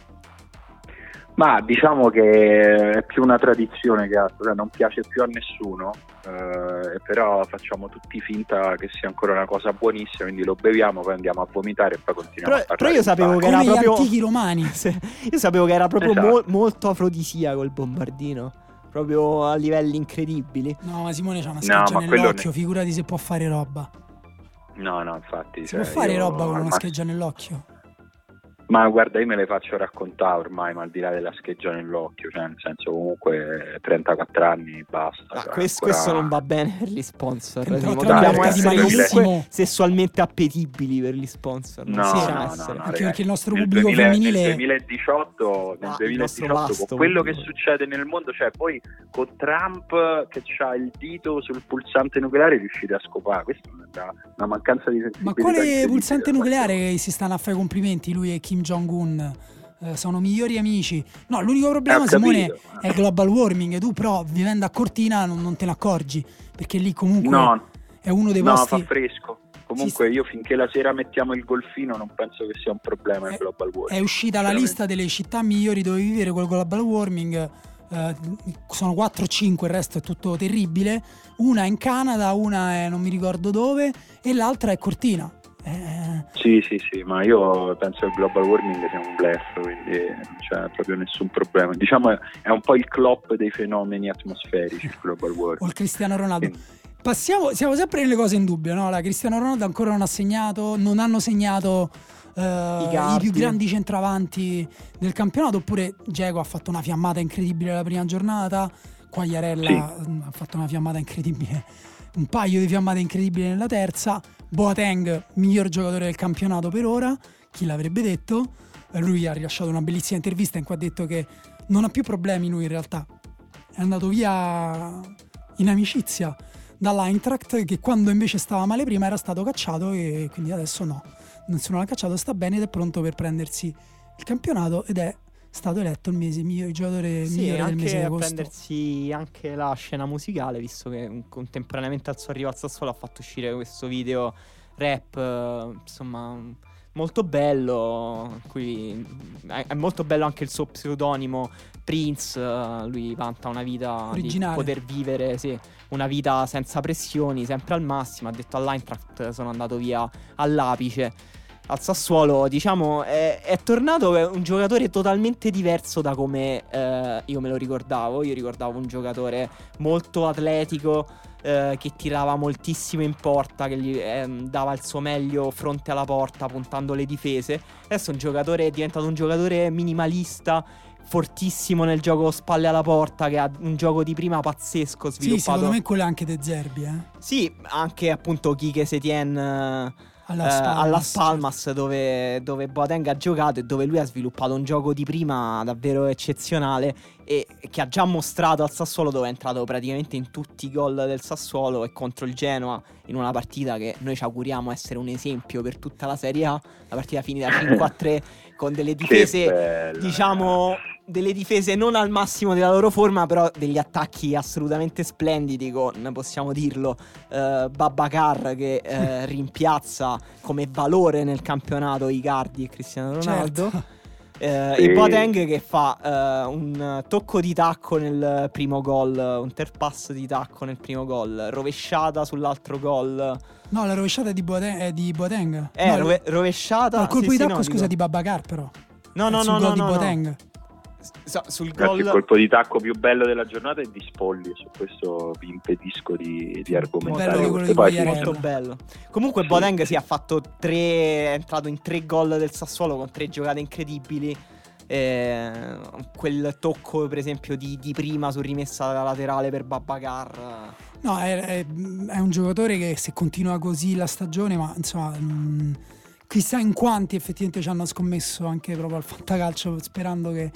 Ma diciamo che è più una tradizione che altro, cioè non piace più a nessuno, eh, però facciamo tutti finta che sia ancora una cosa buonissima, quindi lo beviamo, poi andiamo a vomitare e poi continuiamo però, a parlare. Però io sapevo che era proprio... gli antichi romani. io sapevo che era proprio esatto. mo- molto afrodisiaco il bombardino, proprio a livelli incredibili. No, ma Simone c'ha una scheggia no, nell'occhio, ne... figurati se può fare roba. No, no, infatti... Si cioè, può fare roba con una scheggia nell'occhio? Ma guarda, io me le faccio raccontare ormai, ma al di là della scheggia nell'occhio, cioè nel senso comunque 34 anni basta. Ma cioè, questo, ancora... questo, non va bene per gli sponsor. Dobbiamo essere comunque sessualmente appetibili per gli sponsor. No, sì, no, no, no, anche perché il nostro pubblico 2000, femminile... Nel 2018, nel ah, 2018 con quello che succede nel mondo, cioè poi con Trump che ha il dito sul pulsante nucleare riuscite a scopare, questa è una, una mancanza di sensibilità. Ma quale pulsante nucleare si stanno a fare complimenti lui e Kim Kim Jong-un. Eh, sono migliori amici. No, l'unico problema, eh, Simone, è global warming. Tu, però, vivendo a Cortina, non, non te ne accorgi. Perché lì comunque no, è uno dei no, posti. No, fa fresco. Comunque, io finché la sera mettiamo il golfino, non penso che sia un problema il global warming. È uscita la lista delle città migliori dove vivere col global warming. Uh, sono 4-5, il resto è tutto terribile. Una è in Canada, una è non mi ricordo dove, e l'altra è Cortina. Eh... Sì, sì, sì, ma io penso che il global warming sia un blef, quindi non c'è proprio nessun problema. Diciamo è un po' il clop dei fenomeni atmosferici il global warming. O il Cristiano Ronaldo. Quindi... Passiamo, siamo sempre nelle cose in dubbio, no? La Cristiano Ronaldo ancora non ha segnato, non hanno segnato uh, I, i, più grandi centravanti del campionato, oppure Diego ha fatto una fiammata incredibile la prima giornata, Quagliarella sì. Ha fatto una fiammata incredibile, un paio di fiammate incredibili nella terza. Boateng, miglior giocatore del campionato per ora, chi l'avrebbe detto? Lui ha rilasciato una bellissima intervista in cui ha detto che non ha più problemi lui in realtà. È andato via in amicizia dall'Eintracht che quando invece stava male prima era stato cacciato e quindi adesso no, nessuno l'ha cacciato, sta bene ed è pronto per prendersi il campionato ed è stato eletto il, mese, miglior, giocatore sì, migliore del mese di agosto. prendersi anche la scena musicale, visto che contemporaneamente al suo arrivo al Sassuolo ha fatto uscire questo video rap, insomma, molto bello. Qui è molto bello anche il suo pseudonimo Prince. Lui vanta una vita Originale. di poter vivere, sì, una vita senza pressioni, sempre al massimo. Ha detto all'Eintracht sono andato via all'apice al Sassuolo, diciamo, è, è, tornato un giocatore totalmente diverso da come eh, io me lo ricordavo. Io ricordavo un giocatore molto atletico, eh, che tirava moltissimo in porta, che gli eh, dava il suo meglio fronte alla porta, puntando le difese. Adesso un giocatore, è diventato un giocatore minimalista, fortissimo nel gioco spalle alla porta, che ha un gioco di prima pazzesco sviluppato. Sì, secondo me quello è anche De Zerbi, eh. Sì, anche appunto Kike Setien eh, Alla eh, Spalmas. alla Spalmas dove, dove Boateng ha giocato e dove lui ha sviluppato un gioco di prima davvero eccezionale e che ha già mostrato al Sassuolo dove è entrato praticamente in tutti i gol del Sassuolo e contro il Genoa in una partita che noi ci auguriamo essere un esempio per tutta la Serie A, la partita finita 5-3 con delle difese diciamo delle difese non al massimo della loro forma, però degli attacchi assolutamente splendidi con, possiamo dirlo, eh, Babacar che eh, rimpiazza come valore nel campionato Icardi e Cristiano Ronaldo. Certo. Eh, Sì. E Boateng che fa eh, un tocco di tacco nel primo gol, un terpass di tacco nel primo gol, rovesciata sull'altro gol. No, la rovesciata è di, Boateng. È di Boateng. Eh, no, rove- rovesciata. no, il colpo sì, di sì, tacco, no, scusa, dico- di Babacar, però. No, no, no, no, di no, no. Boateng. So- sul Ragazzi, il gol colpo di tacco più bello della giornata è di Spolli, su questo vi impedisco di, di argomentare. bello di molto bello. Comunque Sì. Boateng si ha fatto tre è entrato in tre gol del Sassuolo con tre giocate incredibili. Eh, quel tocco per esempio di, di prima su rimessa laterale per Babacar No, è, è- è un giocatore che se continua così la stagione, ma insomma, mm, chissà in quanti effettivamente ci hanno scommesso anche proprio al fantacalcio sperando che,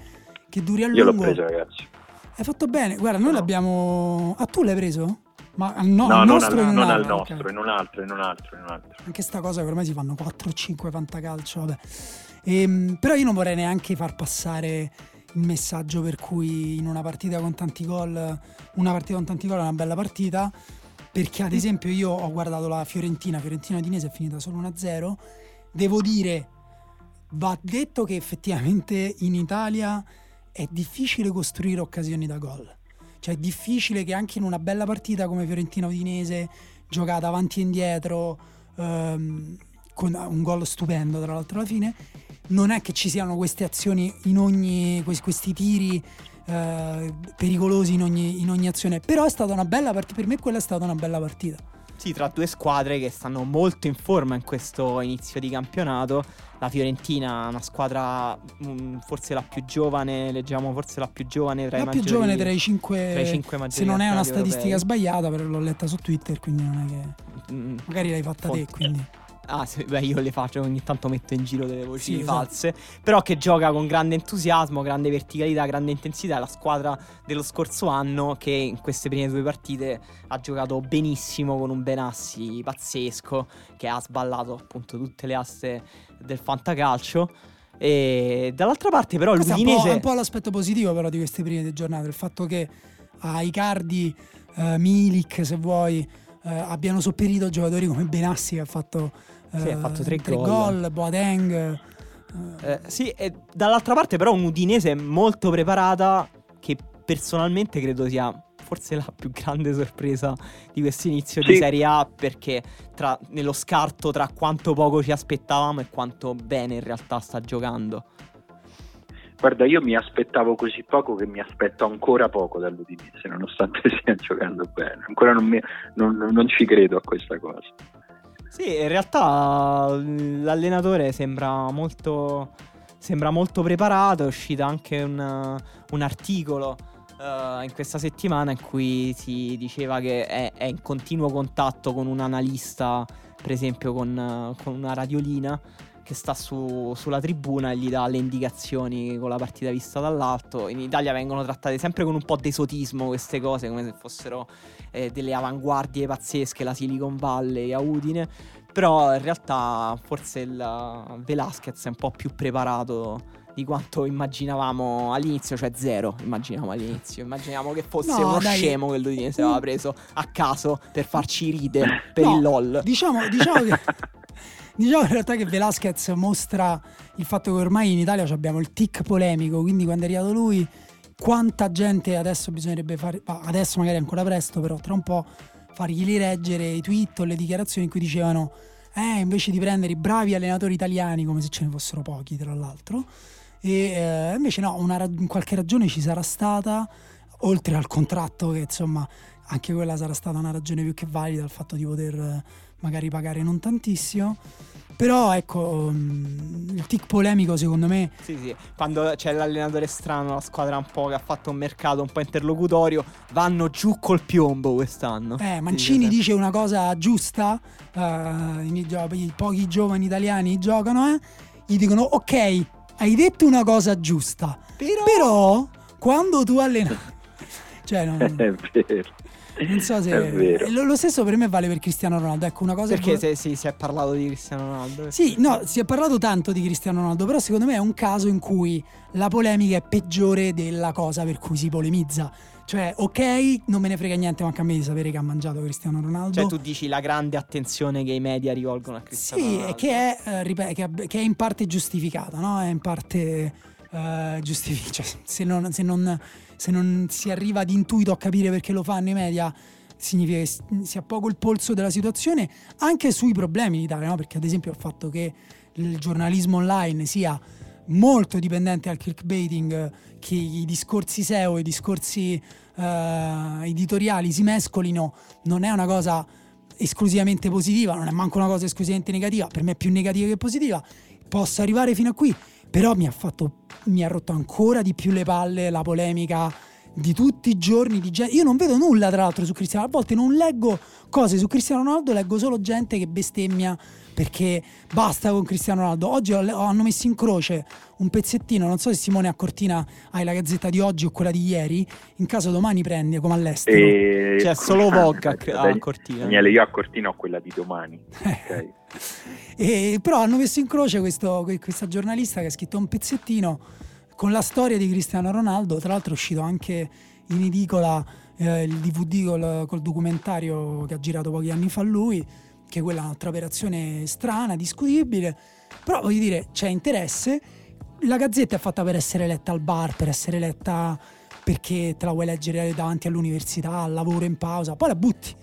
che duri a lungo. Io l'ho preso, ragazzi. Hai fatto bene, guarda, noi No. l'abbiamo. Ah, tu l'hai preso? Ma al no, No, al non, nostro al, in un non al altro? nostro, Ok. in un altro, in un altro, in un altro. Anche sta cosa che ormai si fanno 4-5 fantacalcio, vabbè. Ehm, però io non vorrei neanche far passare il messaggio per cui in una partita con tanti gol, una partita con tanti gol è una bella partita, perché ad esempio io ho guardato la Fiorentina, Fiorentina Dinese è finita solo 1-0, devo dire, va detto che effettivamente in Italia è difficile costruire occasioni da gol. Cioè è difficile che anche in una bella partita come Fiorentina Udinese, giocata avanti e indietro, ehm, con un gol stupendo tra l'altro alla fine, non è che ci siano queste azioni in ogni, questi, questi tiri eh, pericolosi in ogni, in ogni azione. Però è stata una bella partita, per me quella è stata una bella partita. Sì, tra due squadre che stanno molto in forma in questo inizio di campionato. La Fiorentina, una squadra mm, forse la più giovane, leggiamo forse la più giovane tra i La più maggiori- giovane tra i cinque, tra i cinque maggiori se non è una statistica europei. sbagliata, però l'ho letta su Twitter, quindi non è che... Mm, Magari l'hai fatta te, Fonte. quindi... Ah, sì, beh, io le faccio, ogni tanto metto in giro delle voci Sì, false. Però che gioca con grande entusiasmo, grande verticalità, grande intensità. È la squadra dello scorso anno che in queste prime due partite ha giocato benissimo con un Benassi pazzesco che ha sballato appunto tutte le aste del fantacalcio. E dall'altra parte, però, Questo è un po', l'Udinese. è un po' l'aspetto positivo però di queste prime giornate, il fatto che a Icardi, eh, Milik, se vuoi, eh, abbiano sopperito giocatori come Benassi che ha fatto, eh, Sì, ha fatto tre gol. gol, Boateng. eh, Eh, sì, e dall'altra parte però un Udinese molto preparata che personalmente credo sia forse la più grande sorpresa di questo inizio di Sì. Serie A perché tra- nello scarto tra quanto poco ci aspettavamo e quanto bene in realtà sta giocando. Guarda, io mi aspettavo così poco che mi aspetto ancora poco dall'Udinese, nonostante stia giocando bene. Ancora non, mi- non- non ci credo a questa cosa. Sì, in realtà l- l'allenatore sembra molto, sembra molto preparato. È uscito anche un, un articolo eh, in questa settimana in cui si diceva che è, è in continuo contatto con un analista, per esempio con, eh, con una radiolina che sta su- sulla tribuna e gli dà le indicazioni con la partita vista dall'alto. In Italia vengono trattate sempre con un po' d'esotismo queste cose, come se fossero eh, delle avanguardie pazzesche, la Silicon Valley a Udine. Però in realtà forse il Velasquez è un po' più preparato di quanto immaginavamo all'inizio, cioè zero immaginavamo all'inizio. Immaginiamo che fosse No, uno dai. scemo che l'Udinese aveva preso a caso per farci ridere per No, il LOL. Diciamo, diciamo che. Diciamo in realtà che Velasquez mostra il fatto che ormai in Italia abbiamo il tic polemico, quindi quando è arrivato lui, quanta gente adesso bisognerebbe fare, adesso magari ancora presto, però tra un po' fargli rileggere i tweet o le dichiarazioni in cui dicevano, eh, invece di prendere i bravi allenatori italiani, come se ce ne fossero pochi tra l'altro, e eh, invece no, una, qualche ragione ci sarà stata, oltre al contratto che insomma anche quella sarà stata una ragione più che valida il fatto di poter magari pagare non tantissimo. Però ecco, mm, il tic polemico secondo me... Sì, sì, quando c'è l'allenatore strano, la squadra un po' che ha fatto un mercato un po' interlocutorio, vanno giù col piombo quest'anno. Eh, Mancini sì, dice una cosa giusta, uh, i, i, pochi giovani italiani giocano, eh, gli dicono ok, hai detto una cosa giusta, però, però quando tu alleni... cioè, non... È vero. Non so se lo, lo, stesso per me vale per Cristiano Ronaldo. Ecco, una cosa Perché se, sì, si è parlato di Cristiano Ronaldo. Sì, no, si è parlato tanto di Cristiano Ronaldo, però secondo me è un caso in cui la polemica è peggiore della cosa per cui si polemizza. Cioè, ok, non me ne frega niente manca a me di sapere che ha mangiato Cristiano Ronaldo. Cioè, tu dici la grande attenzione che i media rivolgono a Cristiano sì, Ronaldo. Sì, che è, eh, ripet- che, che è in parte giustificata, no? È in parte eh, giustificata. Cioè, se non, se non se non si arriva ad intuito a capire perché lo fanno i media, significa che si ha poco il polso della situazione anche sui problemi in Italia, no? perché ad esempio il fatto che il giornalismo online sia molto dipendente dal clickbaiting, che i discorsi SEO, i discorsi uh, editoriali si mescolino, non è una cosa esclusivamente positiva, non è manco una cosa esclusivamente negativa, per me è più negativa che positiva, posso arrivare fino a qui, però mi ha fatto mi ha rotto ancora di più le palle la polemica di tutti i giorni di gente. Io non vedo nulla tra l'altro su Cristiano. A volte non leggo cose su Cristiano Ronaldo, leggo solo gente che bestemmia perché basta con Cristiano Ronaldo. Oggi hanno messo in croce un pezzettino, non so se Simone a Cortina hai la gazzetta di oggi o quella di ieri, in caso domani prendi come all'estero. E... C'è solo Vogue a, a Cortina. Daniele, io a Cortina ho quella di domani. okay. e, però hanno messo in croce questo, questa giornalista che ha scritto un pezzettino con la storia di Cristiano Ronaldo, tra l'altro è uscito anche in edicola eh, il DVD col, col documentario che ha girato pochi anni fa lui che quella è un'altra operazione strana, discutibile, però voglio dire, c'è interesse. La gazzetta è fatta per essere letta al bar, per essere letta perché te la vuoi leggere davanti all'università, al lavoro in pausa, poi la butti.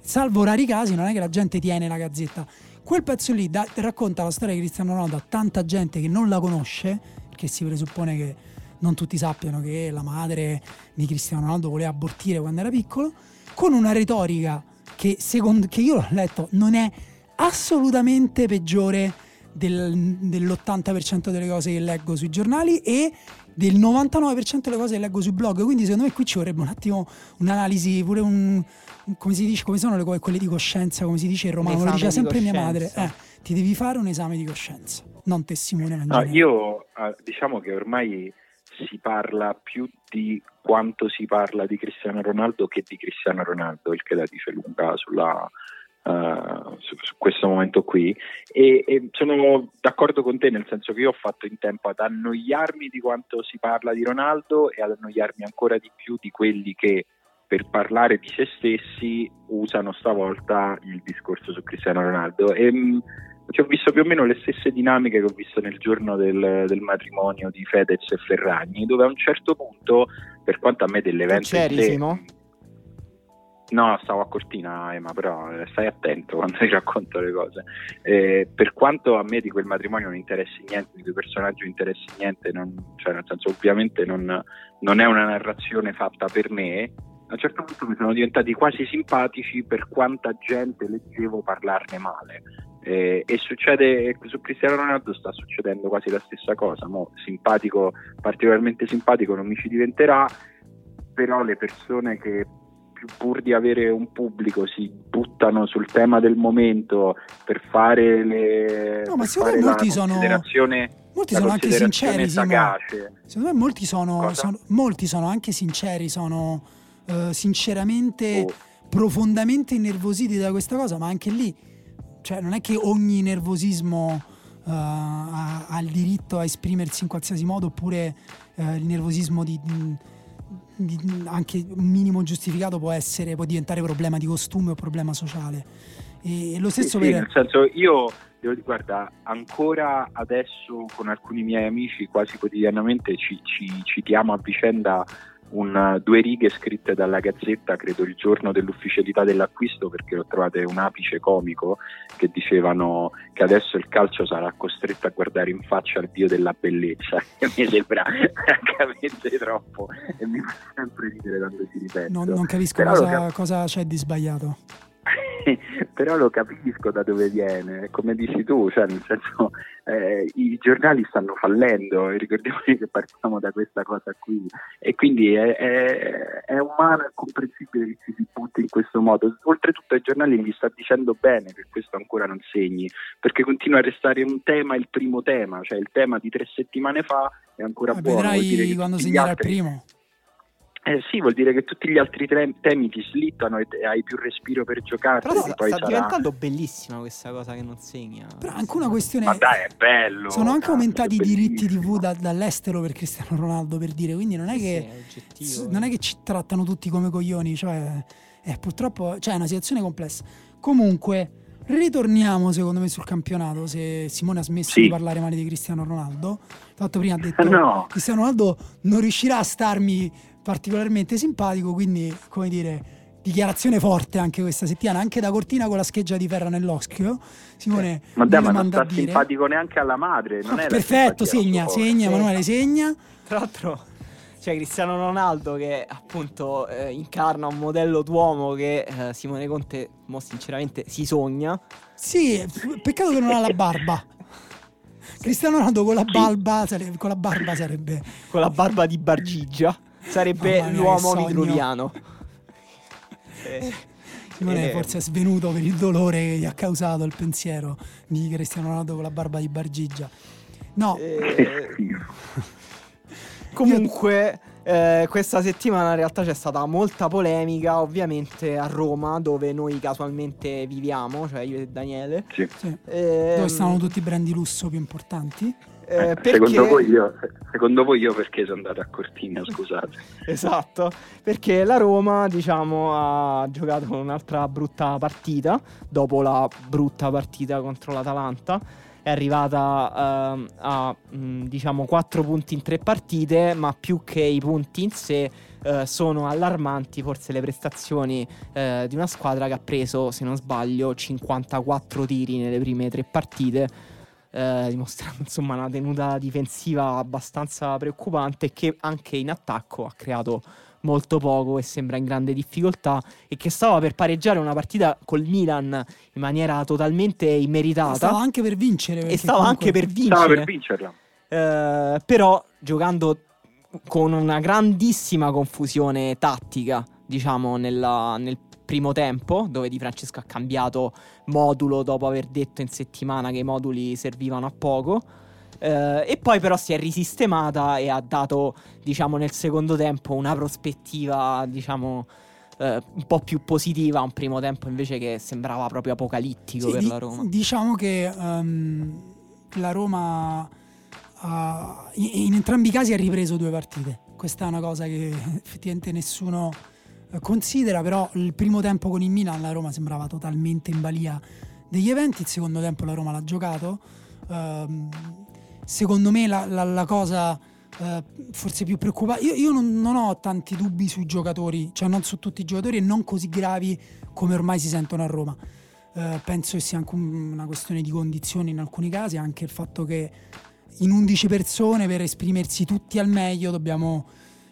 Salvo rari casi, non è che la gente tiene la gazzetta. Quel pezzo lì da, racconta la storia di Cristiano Ronaldo a tanta gente che non la conosce, perché si presuppone che non tutti sappiano che la madre di Cristiano Ronaldo voleva abortire quando era piccolo, con una retorica che, secondo, che io l'ho letto non è assolutamente peggiore del, dell'80% delle cose che leggo sui giornali e del 99% delle cose che leggo sui blog. Quindi secondo me qui ci vorrebbe un attimo un'analisi, pure un... come si dice, come sono le cose, quelle di coscienza, come si dice in romano, lo diceva sempre mia madre. Eh, ti devi fare un esame di coscienza, non te Simone. No, io eh, diciamo che ormai si parla più di quanto si parla di Cristiano Ronaldo che di Cristiano Ronaldo, il che la dice lunga sulla, uh, su, su, questo momento qui. E, e, sono d'accordo con te, nel senso che io ho fatto in tempo ad annoiarmi di quanto si parla di Ronaldo e ad annoiarmi ancora di più di quelli che per parlare di se stessi usano stavolta il discorso su Cristiano Ronaldo. E, mm, ci ho visto più o meno le stesse dinamiche che ho visto nel giorno del, del, matrimonio di Fedez e Ferragni, dove a un certo punto, per quanto a me dell'evento... C'eri, Simo? No, stavo a Cortina, Emma, però stai attento quando ti racconto le cose. Eh, per quanto a me di quel matrimonio non interessi niente, di quei personaggi non interessi niente, non, cioè nel senso ovviamente non, non è una narrazione fatta per me, a un certo punto mi sono diventati quasi simpatici per quanta gente leggevo parlarne male. Eh, e succede su Cristiano Ronaldo sta succedendo quasi la stessa cosa. Mo, simpatico, particolarmente simpatico non mi ci diventerà, però le persone che pur di avere un pubblico si buttano sul tema del momento per fare le no, ma secondo me molti sono molti sono anche sinceri secondo me molti sono, sono, molti sono anche sinceri sono uh, sinceramente oh. profondamente innervositi da questa cosa ma anche lì cioè non è che ogni nervosismo uh, ha, ha, il diritto a esprimersi in qualsiasi modo oppure uh, il nervosismo di, di, anche un minimo giustificato può essere può diventare problema di costume o problema sociale. E, lo stesso sì, per... sì, nel senso io guarda ancora adesso con alcuni miei amici quasi quotidianamente ci, ci citiamo a vicenda un, due righe scritte dalla Gazzetta, credo il giorno dell'ufficialità dell'acquisto, perché ho trovato un apice comico che dicevano che adesso il calcio sarà costretto a guardare in faccia il dio della bellezza, che mi sembra francamente troppo e mi fa sempre ridere quando si ripete. Non, non capisco cosa, cap- cosa c'è di sbagliato. però lo capisco da dove viene, come dici tu, cioè nel senso eh, i giornali stanno fallendo ricordiamoci che partiamo da questa cosa qui e quindi è, è, è umano e comprensibile che ci si butti in questo modo. Oltretutto ai giornali gli sta dicendo bene che questo ancora non segni, perché continua a restare un tema il primo tema, cioè il tema di tre settimane fa è ancora Ma buono. Vedrai quando segnerà il primo. Eh sì, vuol dire che tutti gli altri tre, temi ti slittano e hai più respiro per giocare. Però sta, poi sta sarà... diventando bellissima questa cosa che non segna. Però anche una questione. Ma dai, è bello. Sono anche aumentati i diritti TV da, dall'estero per Cristiano Ronaldo, per dire. Quindi non è che. Sì, è non è che ci trattano tutti come coglioni. Cioè, è, purtroppo. Cioè, è una situazione complessa. Comunque. Ritorniamo secondo me sul campionato se Simone ha smesso sì. di parlare male di Cristiano Ronaldo. Tanto prima ha detto no. Cristiano Ronaldo non riuscirà a starmi particolarmente simpatico, quindi come dire, dichiarazione forte anche questa settimana, anche da Cortina con la scheggia di Ferra nell'occhio. Simone, eh, ma dai, ma non sta simpatico neanche alla madre. Non è perfetto, segna, segna, Emanuele, segna. Tra l'altro c'è Cristiano Ronaldo che appunto eh, incarna un modello d'uomo che eh, Simone Conte, mo sinceramente, si sogna. Sì, peccato che non ha la barba. Cristiano Ronaldo con la, barba, sarebbe, con la barba sarebbe... Con la barba di Bargigia sarebbe mia, l'uomo vitruviano. eh, Simone eh, forse è svenuto per il dolore che gli ha causato il pensiero di Cristiano Ronaldo con la barba di Bargigia. No. Eh, comunque, eh, questa settimana in realtà c'è stata molta polemica, ovviamente a Roma, dove noi casualmente viviamo, cioè io e Daniele. Sì. Sì. Eh, dove stanno tutti i brand di lusso più importanti. Eh, perché... secondo, voi io, secondo, voi io, perché sono andato a Cortina, scusate. esatto, perché la Roma, diciamo, ha giocato un'altra brutta partita, dopo la brutta partita contro l'Atalanta, è arrivata uh, a, mh, diciamo, 4 punti in 3 partite, ma più che i punti in sé uh, sono allarmanti forse le prestazioni uh, di una squadra che ha preso, se non sbaglio, 54 tiri nelle prime 3 partite eh, dimostrando insomma una tenuta difensiva abbastanza preoccupante che anche in attacco ha creato molto poco e sembra in grande difficoltà e che stava per pareggiare una partita col Milan in maniera totalmente immeritata. Stava anche per vincere. E stava comunque... anche per vincere. Stava per vincerla. Eh, però giocando con una grandissima confusione tattica, diciamo, nella, nel primo tempo, dove Di Francesco ha cambiato modulo dopo aver detto in settimana che i moduli servivano a poco. Eh, e poi però si è risistemata e ha dato, diciamo, nel secondo tempo una prospettiva, diciamo, eh, un po' più positiva. Un primo tempo invece che sembrava proprio apocalittico sì, per di- la Roma. Diciamo che um, la Roma uh, in, entrambi i casi ha ripreso due partite. Questa è una cosa che effettivamente nessuno considera però il primo tempo con il Milan la Roma sembrava totalmente in balia degli eventi, il secondo tempo la Roma l'ha giocato. Uh, secondo me la, la, la cosa uh, forse più preoccupante, io, io non, non, ho tanti dubbi sui giocatori, cioè non su tutti i giocatori e non così gravi come ormai si sentono a Roma. Uh, penso che sia anche un, una questione di condizioni in alcuni casi, anche il fatto che in 11 persone per esprimersi tutti al meglio dobbiamo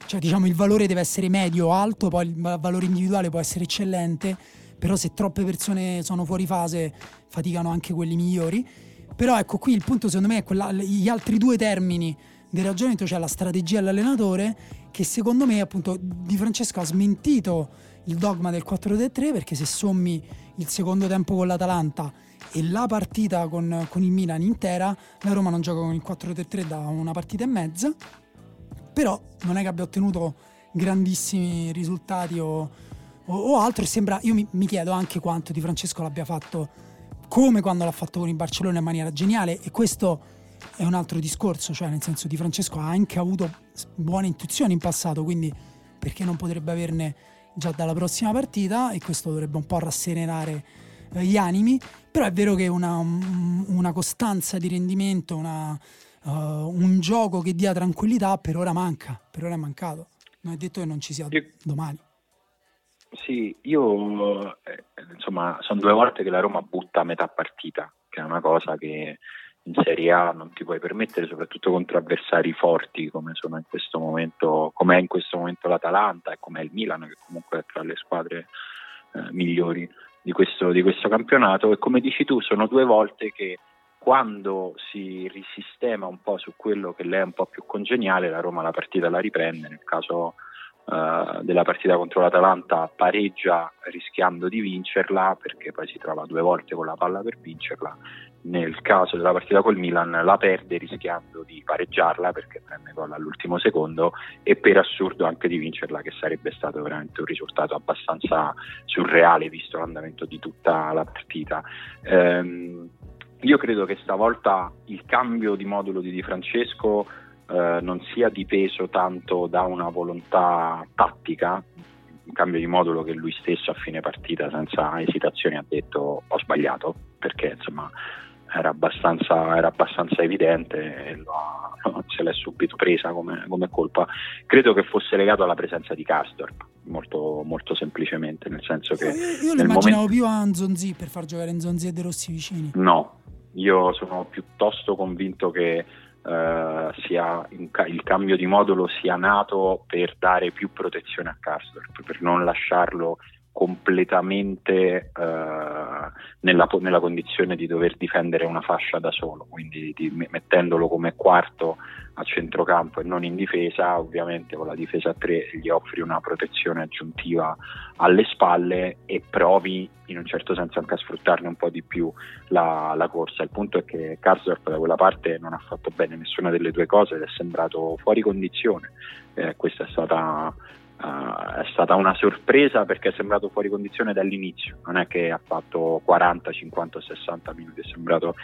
cioè diciamo il valore deve essere medio o alto, poi il valore individuale può essere eccellente, però se troppe persone sono fuori fase faticano anche quelli migliori. Però ecco qui il punto secondo me è quella, gli altri due termini del ragionamento, cioè la strategia dell'allenatore, che secondo me appunto Di Francesco ha smentito il dogma del 4-3-3 perché se sommi il secondo tempo con l'Atalanta e la partita con, con il Milan intera, la Roma non gioca con il 4-3-3 da una partita e mezza però non è che abbia ottenuto grandissimi risultati o, o, o altro. E sembra, io mi, mi, chiedo anche quanto Di Francesco l'abbia fatto come quando l'ha fatto con il Barcellona in maniera geniale e questo è un altro discorso, cioè nel senso Di Francesco ha anche avuto buone intuizioni in passato, quindi perché non potrebbe averne già dalla prossima partita e questo dovrebbe un po' rasserenare eh, gli animi, però è vero che una, una costanza di rendimento, una, uh, un gioco che dia tranquillità per ora manca, per ora è mancato. Non è detto che non ci sia domani. Sì, io eh, insomma sono due volte che la Roma butta a metà partita, che è una cosa che in Serie A non ti puoi permettere, soprattutto contro avversari forti come sono in questo momento, come è in questo momento l'Atalanta e come è il Milan, che comunque è tra le squadre eh, migliori di questo, di questo campionato. E come dici tu, sono due volte che quando si risistema un po' su quello che lei è un po' più congeniale, la Roma la partita la riprende. Nel caso uh, della partita contro l'Atalanta pareggia rischiando di vincerla perché poi si trova due volte con la palla per vincerla nel caso della partita col Milan la perde rischiando di pareggiarla perché prende gol all'ultimo secondo e per assurdo anche di vincerla che sarebbe stato veramente un risultato abbastanza surreale visto l'andamento di tutta la partita. Ehm, io credo che stavolta il cambio di modulo di Di Francesco eh, non sia dipeso tanto da una volontà tattica, un cambio di modulo che lui stesso a fine partita senza esitazioni ha detto ho sbagliato perché insomma era abbastanza, era abbastanza evidente e lo, se l'è subito presa come, come, colpa. Credo che fosse legato alla presenza di Castorp, molto, molto semplicemente, nel senso che... Io, io lo immaginavo momento... più a Nzonzi per far giocare Nzonzi e De Rossi vicini. No, io sono piuttosto convinto che Uh, sia il cambio di modulo sia nato per dare più protezione a Karsdorp, per non lasciarlo completamente uh, nella, nella, condizione di dover difendere una fascia da solo, quindi di, mettendolo come quarto a centrocampo e non in difesa, ovviamente con la difesa a tre gli offri una protezione aggiuntiva alle spalle e provi in un certo senso anche a sfruttarne un po' di più la, la corsa. Il punto è che Karsdorp da quella parte non ha fatto bene nessuna delle due cose ed è sembrato fuori condizione. Eh, questa è stata Uh, è stata una sorpresa perché è sembrato fuori condizione dall'inizio, non è che ha fatto 40, 50 60 minuti, è sembrato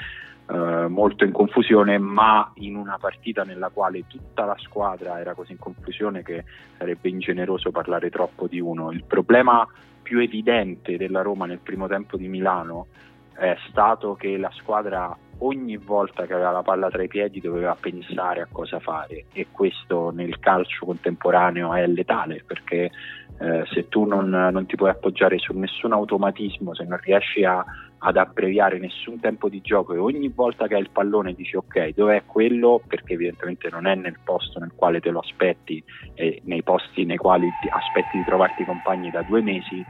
uh, molto in confusione, ma in una partita nella quale tutta la squadra era così in confusione che sarebbe ingeneroso parlare troppo di uno. Il problema più evidente della Roma nel primo tempo di Milano è stato che la squadra ogni volta che aveva la palla tra i piedi doveva pensare a cosa fare e questo nel calcio contemporaneo è letale perché eh, se tu non, non, ti puoi appoggiare su nessun automatismo, se non riesci a, ad abbreviare nessun tempo di gioco e ogni volta che hai il pallone dici ok dov'è quello? Perché evidentemente non è nel posto nel quale te lo aspetti e nei posti nei quali aspetti di trovarti compagni da due mesi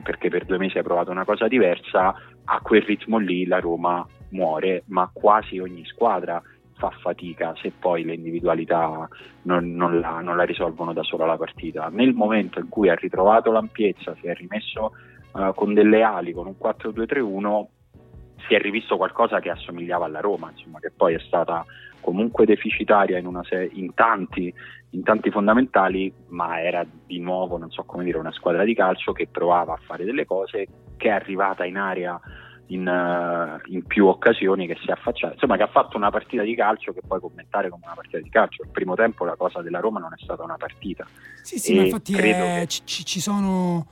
perché per due mesi hai provato una cosa diversa, a quel ritmo lì la Roma muore, ma quasi ogni squadra fa fatica se poi le individualità non, non, la, non, la, risolvono da sola la partita. Nel momento in cui ha ritrovato l'ampiezza, si è rimesso uh, con delle ali, con un 4-2-3-1, si è rivisto qualcosa che assomigliava alla Roma, insomma, che poi è stata comunque deficitaria in, se- in, tanti, in, tanti, fondamentali, ma era di nuovo, non so come dire, una squadra di calcio che provava a fare delle cose, che è arrivata in area in, uh, in, più occasioni che si è affacciata, insomma che ha fatto una partita di calcio che puoi commentare come una partita di calcio. Il primo tempo la cosa della Roma non è stata una partita. Sì, sì, ma infatti è, che... ci, ci, sono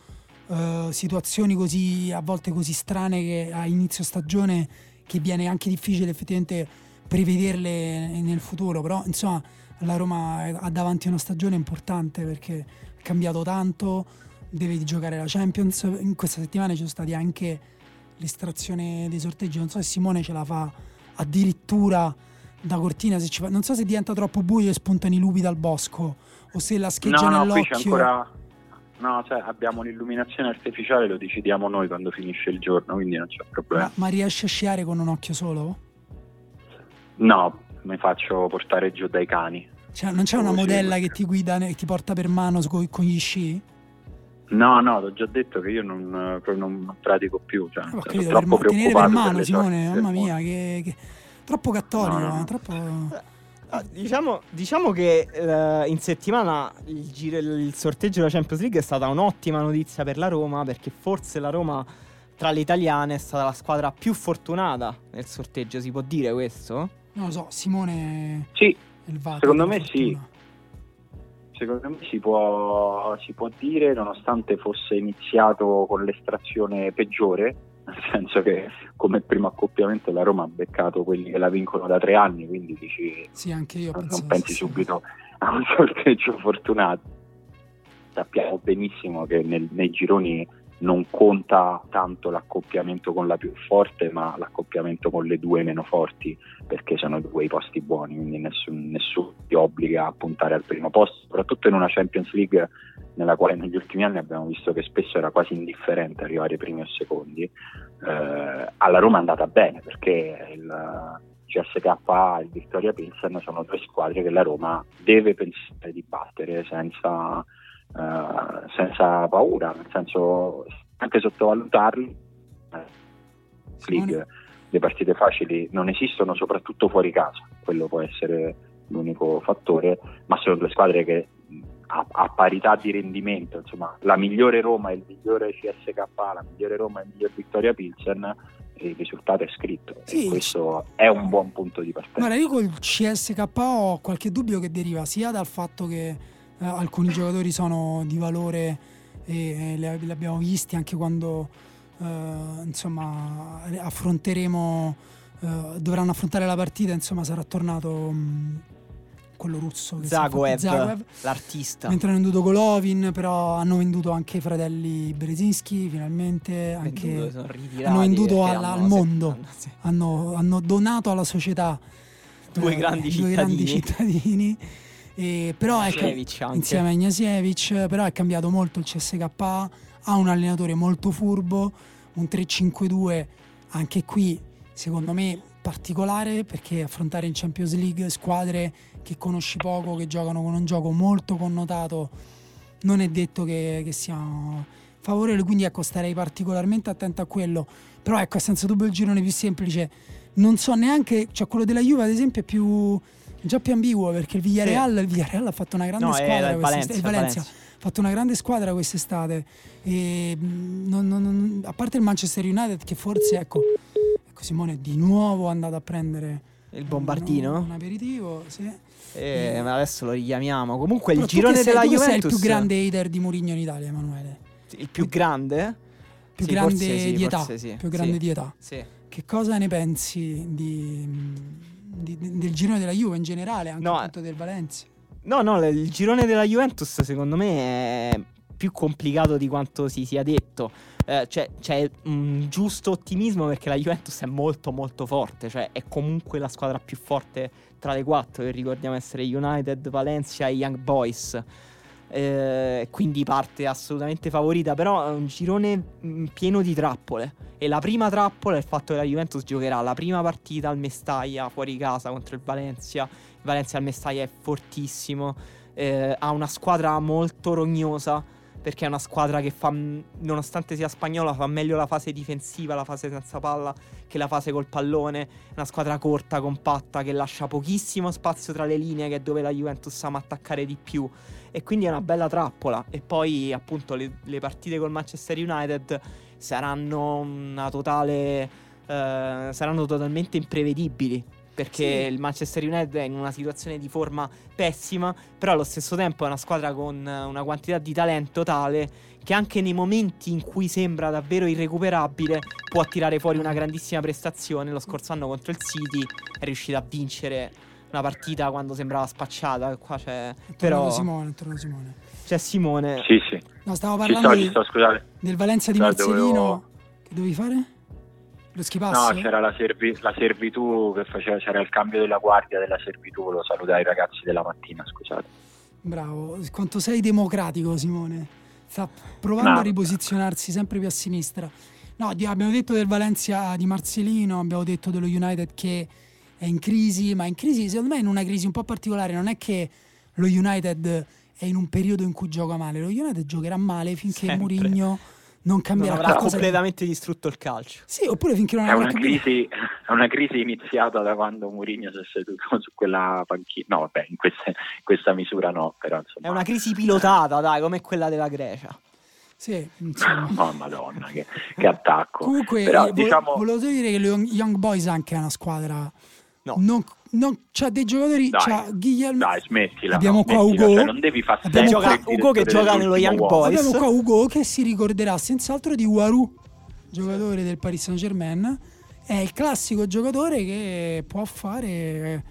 uh, situazioni così, a volte così strane che a inizio stagione che viene anche difficile effettivamente prevederle nel futuro, però insomma la Roma ha davanti una stagione importante perché ha cambiato tanto, deve giocare la Champions, in questa settimana ci sono stati anche l'estrazione dei sorteggi. Non so se Simone ce la fa addirittura da cortina. Se fa... Non so se diventa troppo buio e spuntano i lupi dal bosco o se la scheggia no, nell'occhio. No, ancora... No, cioè abbiamo l'illuminazione artificiale, lo decidiamo noi quando finisce il giorno, quindi non c'è problema. Ma, ma riesci a sciare con un occhio solo? No, mi faccio portare giù dai cani. Cioè, non c'è una modella che ti guida e ti porta per mano con, gli sci? No, no, l'ho già detto che io non, non, pratico più. Cioè, eh, capito, troppo per tenere per mano, Simone, mamma mia, che, che, troppo cattolico, no, no. troppo... Ah, diciamo, diciamo, che uh, in settimana il, giro, il sorteggio della Champions League è stata un'ottima notizia per la Roma perché forse la Roma tra le italiane è stata la squadra più fortunata nel sorteggio, si può dire questo? Non lo so, Simone... Sì, secondo me sì. secondo me si può, si può, dire, nonostante fosse iniziato con l'estrazione peggiore, nel senso che come primo accoppiamento la Roma ha beccato quelli che la vincono da tre anni, quindi dici sì, anche io non pensi subito a un sorteggio fortunato. sappiamo benissimo che nel, nei gironi non conta tanto l'accoppiamento con la più forte, ma l'accoppiamento con le due meno forti, perché sono due i posti buoni, quindi nessun, nessuno ti obbliga a puntare al primo posto, soprattutto in una Champions League nella quale negli ultimi anni abbiamo visto che spesso era quasi indifferente arrivare primi o secondi. Eh, alla Roma è andata bene perché il CSKA e il Vittoria Pilsen sono due squadre che la Roma deve pensare di battere senza uh, senza paura, nel senso anche sottovalutarli. League, le partite facili non esistono soprattutto fuori casa, quello può essere l'unico fattore, ma sono due squadre che a, a, parità di rendimento, insomma, la migliore Roma e il migliore CSK, la migliore Roma e il miglior Vittoria Pilsen, il risultato è scritto sì, e questo è un buon punto di partenza. Guarda, io col CSK ho qualche dubbio che deriva sia dal fatto che eh, alcuni giocatori sono di valore e, e li, li, abbiamo visti anche quando eh, insomma affronteremo eh, dovranno affrontare la partita insomma sarà tornato mh, quello russo che Zagoev, Zagoev, l'artista. Mentre hanno venduto Golovin però hanno venduto anche i fratelli Brezinski finalmente anche, hanno venduto alla, al mondo. hanno, hanno, donato alla società due, grandi, due cittadini. grandi cittadini e però è, insieme a Ignasievic, però è cambiato molto il CSK, ha un allenatore molto furbo, un 3-5-2 anche qui secondo me particolare perché affrontare in Champions League squadre che conosci poco, che giocano con un gioco molto connotato, non è detto che, che siano favorevoli, quindi ecco starei particolarmente attento a quello, però ecco senza dubbio il girone più semplice, non so neanche, cioè quello della Juve ad esempio è più già più ambiguo perché il Villarreal, sì. il Villarreal ha fatto una grande no, squadra il Valencia, il Valencia, ha fatto una grande squadra quest'estate. E non, non, non, a parte il Manchester United che forse ecco, ecco Simone è di nuovo andato a prendere il bombardino un, un aperitivo sì. Eh, ma adesso lo richiamiamo. Comunque Però il girone sei, della Juventus sei il più grande hater di Mourinho in Italia Emanuele? Il più grande? più sì, grande sì, di età. sì. più grande di età. Che cosa ne pensi di di, del girone della Juve in generale, anche no, del Valencia. No, no, il girone della Juventus secondo me è più complicato di quanto si sia detto. Eh, cioè, c'è un giusto ottimismo perché la Juventus è molto molto forte, cioè è comunque la squadra più forte tra le quattro, che ricordiamo essere United, Valencia e Young Boys eh, quindi parte assolutamente favorita, però è un girone mm, pieno di trappole. E la prima trappola è il fatto che la Juventus giocherà la prima partita al Mestaglia fuori casa contro il Valencia, il Valencia al Mestaglia è fortissimo, eh, ha una squadra molto rognosa perché è una squadra che fa, nonostante sia spagnola, fa meglio la fase difensiva, la fase senza palla, che la fase col pallone. Una squadra corta, compatta, che lascia pochissimo spazio tra le linee, che è dove la Juventus ama attaccare di più e quindi è una bella trappola. E poi appunto le, le partite col Manchester United saranno una totale... Eh, saranno totalmente imprevedibili perché sì. il Manchester United è in una situazione di forma pessima, però allo stesso tempo è una squadra con una quantità di talento tale che anche nei momenti in cui sembra davvero irrecuperabile può tirare fuori una grandissima prestazione. Lo scorso anno contro il City è riuscita a vincere una partita quando sembrava spacciata. Qua c'è. Però... Simone, Simone. C'è Simone. Sì, sì. No, stavo parlando ci sto, ci sto, del Valencia di Marcelino. Dovevo... Che dovevi fare? Lo schipasso? No, c'era la, servi- la, servitù che faceva, c'era il cambio della guardia della servitù. Volevo salutare i ragazzi della mattina, scusate. Bravo, quanto sei democratico, Simone. Sta provando no. a riposizionarsi sempre più a sinistra. No, abbiamo detto del Valencia di Marcelino, abbiamo detto dello United che è in crisi, ma in crisi secondo me in una crisi un po' particolare, non è che lo United è in un periodo in cui gioca male, lo United giocherà male finché Sempre. Mourinho non cambierà non avrà completamente di... distrutto il calcio. Sì, oppure finché non è una, crisi, è una crisi iniziata da quando Mourinho si è seduto su quella panchina. No, vabbè, in, queste, in questa misura no, però insomma. È una crisi pilotata, dai, come quella della Grecia. Sì, insomma. oh, madonna, che, che attacco. Comunque, però, eh, diciamo... volevo dire che le Young Boys anche è una squadra No. Non, non, c'ha dei giocatori. Dai, c'ha Guglielmo. Dai, smettila. Abbiamo qua smettila, Ugo. Cioè non devi far gioca, Ugo che gioca nello Young Boys. Abbiamo qua Ugo che si ricorderà senz'altro di Waru, giocatore del Paris Saint Germain. È il classico giocatore che può fare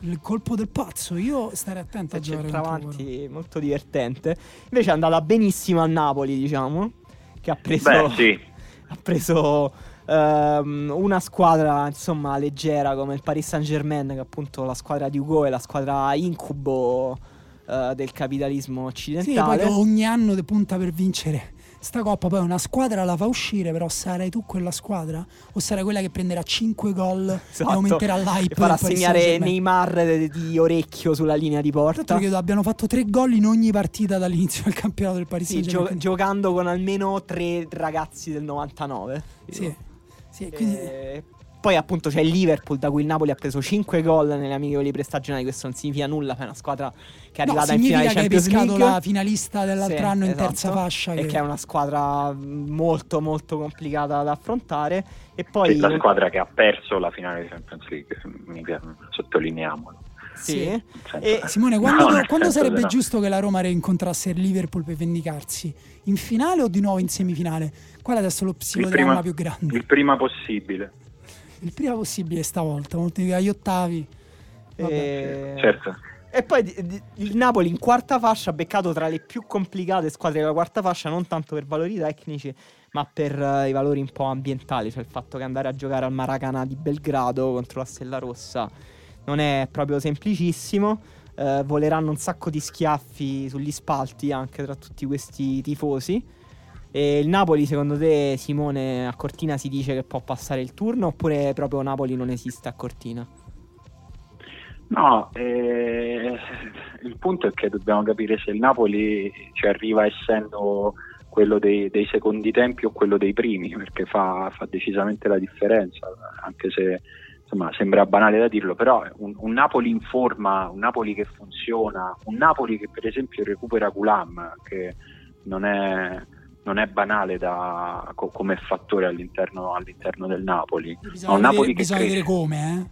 il colpo del pazzo. Io starei attento a giocare avanti, molto divertente. Invece è andata benissimo al Napoli, diciamo, che ha preso Beh, sì. ha preso um, una squadra, insomma, leggera come il Paris Saint-Germain, che è appunto la squadra di Ugo e la squadra incubo uh, del capitalismo occidentale. Sì, poi ogni anno punta per vincere sta coppa poi una squadra la fa uscire, però sarai tu quella squadra? O sarai quella che prenderà 5 gol esatto. e aumenterà l'hype? E farà segnare Neymar di orecchio sulla linea di porta. Tra credo abbiano fatto 3 gol in ogni partita dall'inizio del campionato del Paris sì, gio- giocando con almeno 3 ragazzi del 99. Sì. Sì quindi... e... Poi appunto c'è il Liverpool da cui il Napoli ha preso 5 gol nelle amichevoli prestagionali, questo non significa nulla, è una squadra che è arrivata no, in finale Champions League. Che la finalista dell'altro sì, anno in esatto. terza fascia. E che... che è una squadra molto molto complicata da affrontare. E poi... la squadra che ha perso la finale di Champions League, sottolineiamolo. Sì. E... Simone, quando, no, quando sarebbe no. giusto che la Roma incontrasse il Liverpool per vendicarsi? In finale o di nuovo in semifinale? Qual è adesso lo psicodramma più grande? Il prima possibile il prima possibile stavolta, molti agli ottavi. E... Certo. E poi di, di, il Napoli in quarta fascia ha beccato tra le più complicate squadre della quarta fascia, non tanto per valori tecnici, ma per uh, i valori un po' ambientali, cioè il fatto che andare a giocare al Maracana di Belgrado contro la Stella Rossa non è proprio semplicissimo. Uh, voleranno un sacco di schiaffi sugli spalti anche tra tutti questi tifosi. E il Napoli, secondo te, Simone, a Cortina si dice che può passare il turno oppure proprio Napoli non esiste a Cortina? No, eh, il punto è che dobbiamo capire se il Napoli ci arriva essendo quello dei, dei secondi tempi o quello dei primi, perché fa, fa, decisamente la differenza, anche se insomma, sembra banale da dirlo, però un, un, Napoli in forma, un Napoli che funziona, un Napoli che per esempio recupera Gulam, che non è non è banale da, co- come fattore all'interno, all'interno, del Napoli. Bisogna, vedere, Napoli bisogna vedere, come,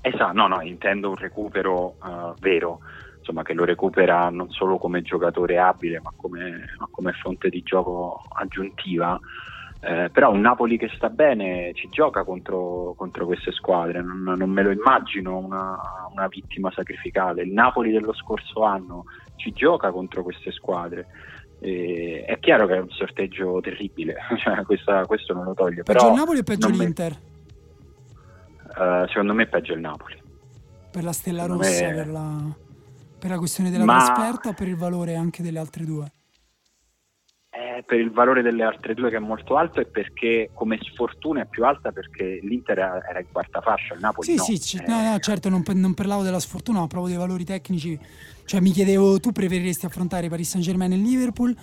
eh? Esatto, no, no, intendo un recupero uh, vero, insomma, che lo recupera non solo come giocatore abile, ma come, ma come fonte di gioco aggiuntiva. Eh, però un Napoli che sta bene ci gioca contro, contro queste squadre, non, non, me lo immagino una, una vittima sacrificale. Il Napoli dello scorso anno ci gioca contro queste squadre. Eh, è chiaro che è un sorteggio terribile, cioè, questa, questo non lo toglie. Peggio però il Napoli o peggio l'Inter? Me, uh, secondo me è peggio il Napoli. Per la Stella secondo Rossa, me... per, la, per, la, questione della Ma... trasferta o per il valore anche delle altre due? Eh, per il valore delle altre due che è molto alto e perché come sfortuna è più alta perché l'Inter era in quarta fascia, il Napoli sì, no. Sì, c- eh... no, no, certo non, non parlavo della sfortuna, ma proprio dei valori tecnici cioè mi chiedevo, tu preferiresti affrontare Paris Saint Germain e Liverpool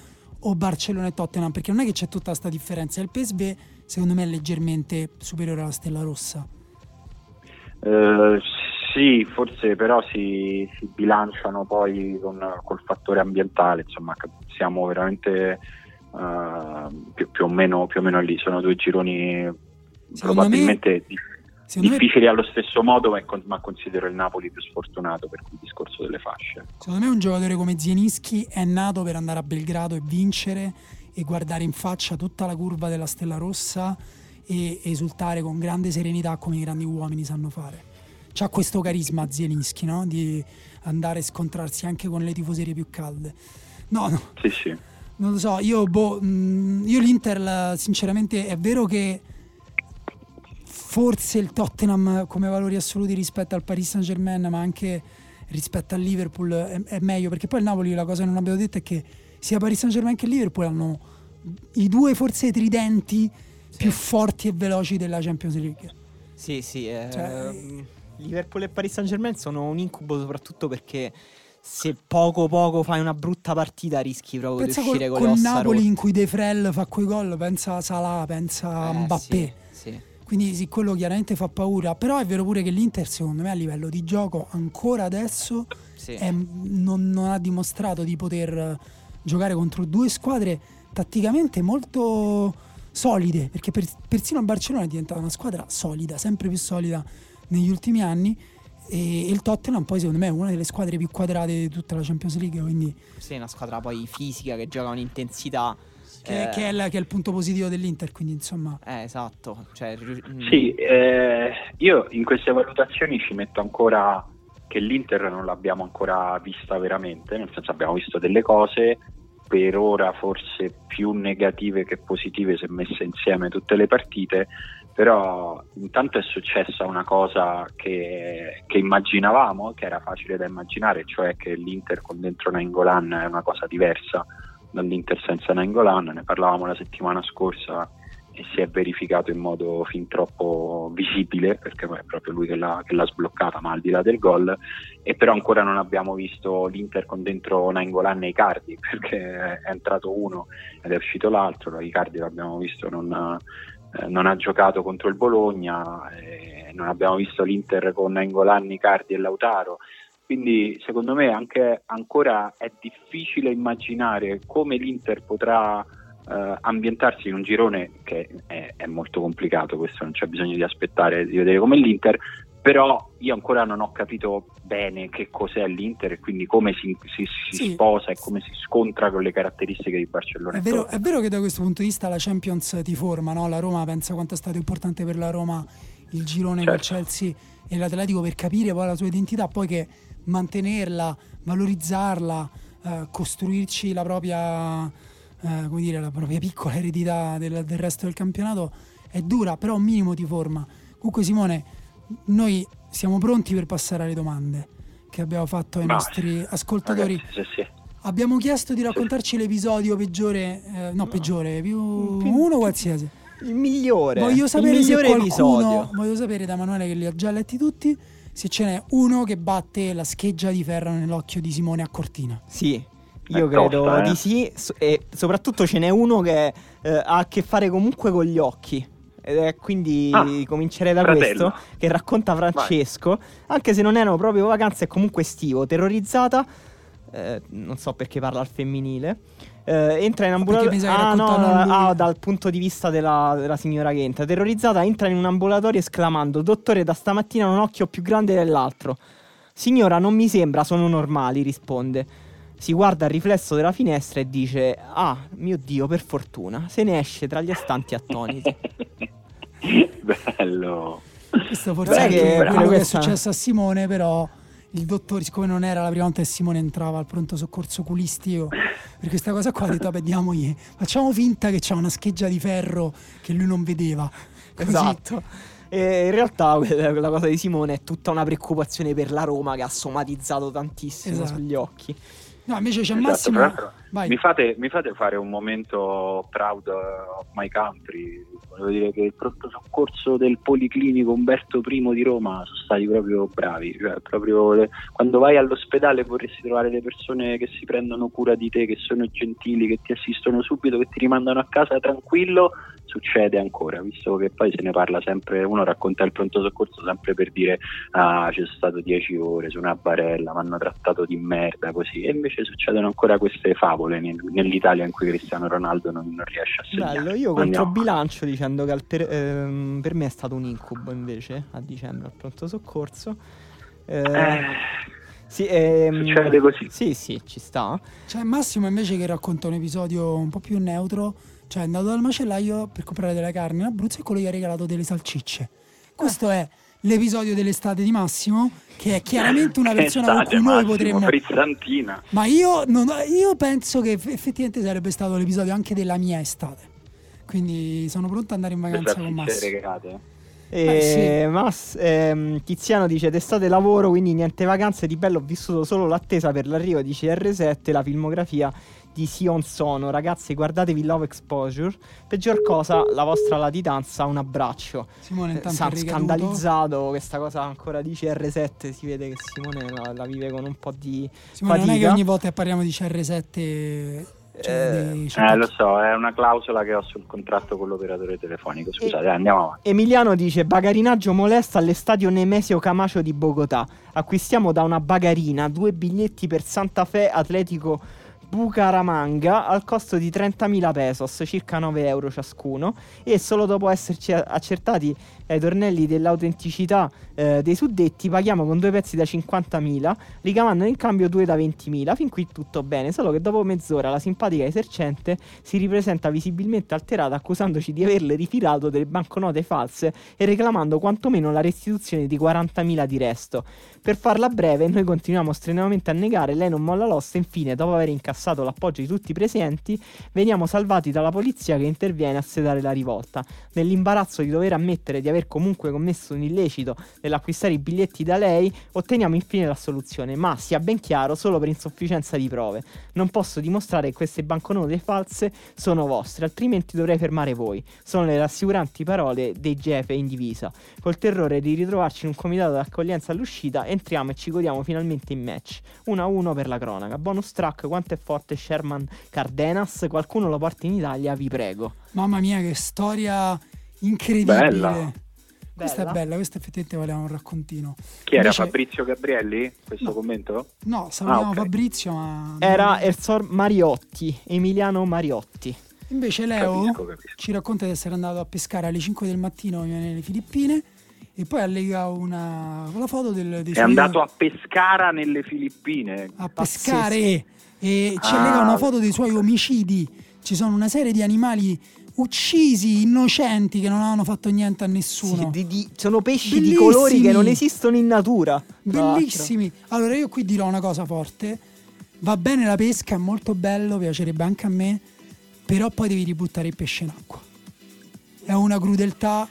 o Barcellona e Tottenham? Perché non è che c'è tutta questa differenza. Il PSV secondo me è leggermente superiore alla Stella Rossa. Uh, sì, forse però si, si bilanciano poi con, col fattore ambientale, insomma siamo veramente uh, più, più, o meno, più, o meno, lì, sono due gironi Secondo probabilmente me... di difficili me... allo stesso modo, ma considero il Napoli più sfortunato per il discorso delle fasce. Secondo me un giocatore come Zienischi è nato per andare a Belgrado e vincere e guardare in faccia tutta la curva della Stella Rossa e esultare con grande serenità come i grandi uomini sanno fare. C'ha questo carisma Zielinski, no? Di andare a scontrarsi anche con le tifoserie più calde. No, no. Sì, sì. Non lo so, io, boh, io l'Inter sinceramente è vero che forse il Tottenham come valori assoluti rispetto al Paris Saint Germain, ma anche rispetto al Liverpool è, è, meglio, perché poi il Napoli la cosa che non abbiamo detto è che sia Paris Saint Germain che Liverpool hanno i due forse tridenti sì. più forti e veloci della Champions League. Sì, sì, eh, cioè, Liverpool e Paris Saint Germain sono un incubo soprattutto perché se poco poco fai una brutta partita rischi proprio pensa di uscire col, con con Napoli rotte. in cui De Frel fa quei gol, pensa a Salah, pensa a eh, Mbappé. Sì, sì. Quindi sì, quello chiaramente fa paura, però è vero pure che l'Inter secondo me a livello di gioco ancora adesso sì. è, non, non, ha dimostrato di poter giocare contro due squadre tatticamente molto solide, perché per, persino a Barcellona è diventata una squadra solida, sempre più solida negli ultimi anni e il Tottenham poi secondo me è una delle squadre più quadrate di tutta la Champions League quindi sì, una squadra poi fisica che gioca un'intensità che, eh, che, è la, che, è il punto positivo dell'Inter, quindi insomma. Eh, esatto. Cioè, mm. sì, eh, io in queste valutazioni ci metto ancora che l'Inter non l'abbiamo ancora vista veramente, nel senso abbiamo visto delle cose per ora forse più negative che positive se messe insieme tutte le partite, però intanto è successa una cosa che, che, immaginavamo, che era facile da immaginare, cioè che l'Inter con dentro Nainggolan è una cosa diversa dall'Inter senza Nainggolan, ne parlavamo la settimana scorsa e si è verificato in modo fin troppo visibile perché è proprio lui che l'ha, che l'ha sbloccata ma al di là del gol. E però ancora non abbiamo visto l'Inter con dentro Nainggolan e Icardi perché è entrato uno ed è uscito l'altro. Icardi l'abbiamo visto non, eh, non ha giocato contro il Bologna eh, non abbiamo visto l'Inter con Nainggolan, Icardi e Lautaro. Quindi secondo me anche ancora è difficile immaginare come l'Inter potrà eh, ambientarsi in un girone che è, è, molto complicato, questo non c'è bisogno di aspettare di vedere come l'Inter, però io ancora non ho capito bene che cos'è l'Inter e quindi come si, si, si sì. sposa e come si scontra con le caratteristiche di Barcellona. È vero, è vero, che da questo punto di vista la Champions ti forma, no? la Roma pensa quanto è stato importante per la Roma il girone certo. con Chelsea e l'Atletico per capire poi la sua identità, poi che mantenerla, valorizzarla, eh, costruirci la propria eh, come dire, la propria piccola eredità del, del, resto del campionato è dura, però un minimo ti forma. Comunque Simone, noi siamo pronti per passare alle domande che abbiamo fatto ai Ma, nostri ascoltatori. Ragazzi, sì, sì. Abbiamo chiesto di raccontarci l'episodio peggiore, eh, no, no, peggiore, più, uno qualsiasi. Il migliore. Voglio sapere il migliore qualcuno, episodio. Voglio sapere da Emanuele che li ha già letti tutti. Se ce n'è uno che batte la scheggia di ferro nell'occhio di Simone a Cortina. Sì, io credo tosta, eh? di sì, e soprattutto ce n'è uno che eh, ha a che fare comunque con gli occhi. Ed quindi ah, comincerei da fratello. questo che racconta Francesco. Vai. Anche se non erano proprio vacanze, è comunque estivo. Terrorizzata, eh, non so perché parla al femminile. Eh, entra in ambulatorio. Ah, no, ah, dal punto di vista della, della, signora che entra. Terrorizzata, entra in un ambulatorio esclamando: Dottore, da stamattina ho un occhio più grande dell'altro. Signora, non mi sembra, sono normali, risponde si guarda al riflesso della finestra e dice: Ah, mio Dio, per fortuna, se ne esce tra gli astanti attoniti. Bello. Questo forse Beh, è che quello che è successo a Simone, però il dottore, siccome non era la prima volta che Simone entrava al pronto soccorso culistico, per questa cosa qua ha detto, vabbè, diamogli, facciamo finta che c'ha una scheggia di ferro che lui non vedeva. Così. Esatto. E in realtà la cosa di Simone è tutta una preoccupazione per la Roma che ha somatizzato tantissimo esatto. sugli occhi. No, invece c'è esatto, Massimo. Mi fate, mi fate, fare un momento proud of my country. Volevo dire che il pronto soccorso del Policlinico Umberto I di Roma sono stati proprio bravi. Cioè, proprio le, quando vai all'ospedale vorresti trovare le persone che si prendono cura di te, che sono gentili, che ti assistono subito, che ti rimandano a casa tranquillo succede ancora, visto che poi se ne parla sempre, uno racconta il pronto soccorso sempre per dire ah c'è stato 10 ore su una barella, mi hanno trattato di merda così, e invece succedono ancora queste favole nell'Italia in cui Cristiano Ronaldo non, non riesce a segnare. Bello, io controbilancio dicendo che per, ehm, per, me è stato un incubo invece a dicembre al pronto soccorso. Eh, eh. Sì, ehm, Succede così. Sì, sì, ci sta. C'è Massimo invece che racconta un episodio un po' più neutro cioè è andato dal macellaio per comprare della carne in Abruzzo e quello gli ha regalato delle salcicce. Questo è l'episodio dell'estate di Massimo, che è chiaramente una persona con cui Massimo, noi potremmo. Frizzantina. Ma io, non, io penso che effettivamente sarebbe stato l'episodio anche della mia estate. Quindi sono pronto ad andare in vacanza con Massimo. Regate. E eh, sì. Mas, ehm, Tiziano dice d'estate lavoro quindi niente vacanze di bello ho vissuto solo l'attesa per l'arrivo di CR7 la filmografia di Sion Sono. Ragazzi, guardatevi Love Exposure. Peggior cosa, la vostra latitanza, un abbraccio. Simone intanto Sa- scandalizzato questa cosa ancora di CR7. Si vede che Simone la, la vive con un po' di Simone, fatica. non è che ogni volta che parliamo di CR7 cioè eh, eh, lo so, è una clausola che ho sul contratto con l'operatore telefonico. Scusate, e, andiamo avanti. Emiliano dice: Bagarinaggio molesta all'estadio Nemesio Camacho di Bogotà. Acquistiamo da una bagarina due biglietti per Santa Fe Atletico Bucaramanga al costo di 30.000 pesos, circa 9 euro ciascuno, e solo dopo esserci accertati ai tornelli dell'autenticità eh, dei suddetti paghiamo con due pezzi da 50.000, ricavando in cambio due da 20.000. Fin qui tutto bene, solo che dopo mezz'ora la simpatica esercente si ripresenta visibilmente alterata accusandoci di averle ritirato delle banconote false e reclamando quantomeno la restituzione di 40.000 di resto. Per farla breve, noi continuiamo strenuamente a negare, lei non molla l'ossa e infine, dopo aver incassato l'appoggio di tutti i presenti, veniamo salvati dalla polizia che interviene a sedare la rivolta. Nell'imbarazzo di dover ammettere di aver comunque commesso un illecito nell'acquistare i biglietti da lei, otteniamo infine l'assoluzione, ma sia ben chiaro solo per insufficienza di prove. Non posso dimostrare che queste banconote false sono vostre, altrimenti dovrei fermare voi. Sono le rassicuranti parole dei Gefe in divisa. Col terrore di ritrovarci in un comitato d'accoglienza all'uscita, entriamo e ci godiamo finalmente in match. 1-1 per la cronaca. Bonus track, quanto è forte Sherman Cardenas? Qualcuno lo porta in Italia, vi prego. Mamma mia, che storia incredibile. Bella. Questa è bella, questa effettivamente valeva un raccontino. Chi era Invece- Fabrizio Gabrielli? Questo No. commento? No, salutiamo Ah, ok. Fabrizio, ma... Era Ersor Mariotti, Emiliano Mariotti. Invece Leo Capisco, capisco. ci racconta di essere andato a pescare alle 5 del mattino nelle Filippine e poi allega una la foto del, dei È suoi- andato a Pescara nelle Filippine. a Pazzesco. pescare e ci Ah. allega una foto dei suoi omicidi. Ci sono una serie di animali uccisi, innocenti, che non hanno fatto niente a nessuno. Sì, di- di- sono pesci di Bellissimi. colori che non esistono in natura. Bellissimi. Allora io qui dirò una cosa forte. Va bene la pesca, è molto bello, piacerebbe anche a me, però poi devi ributtare il pesce in acqua. È una crudeltà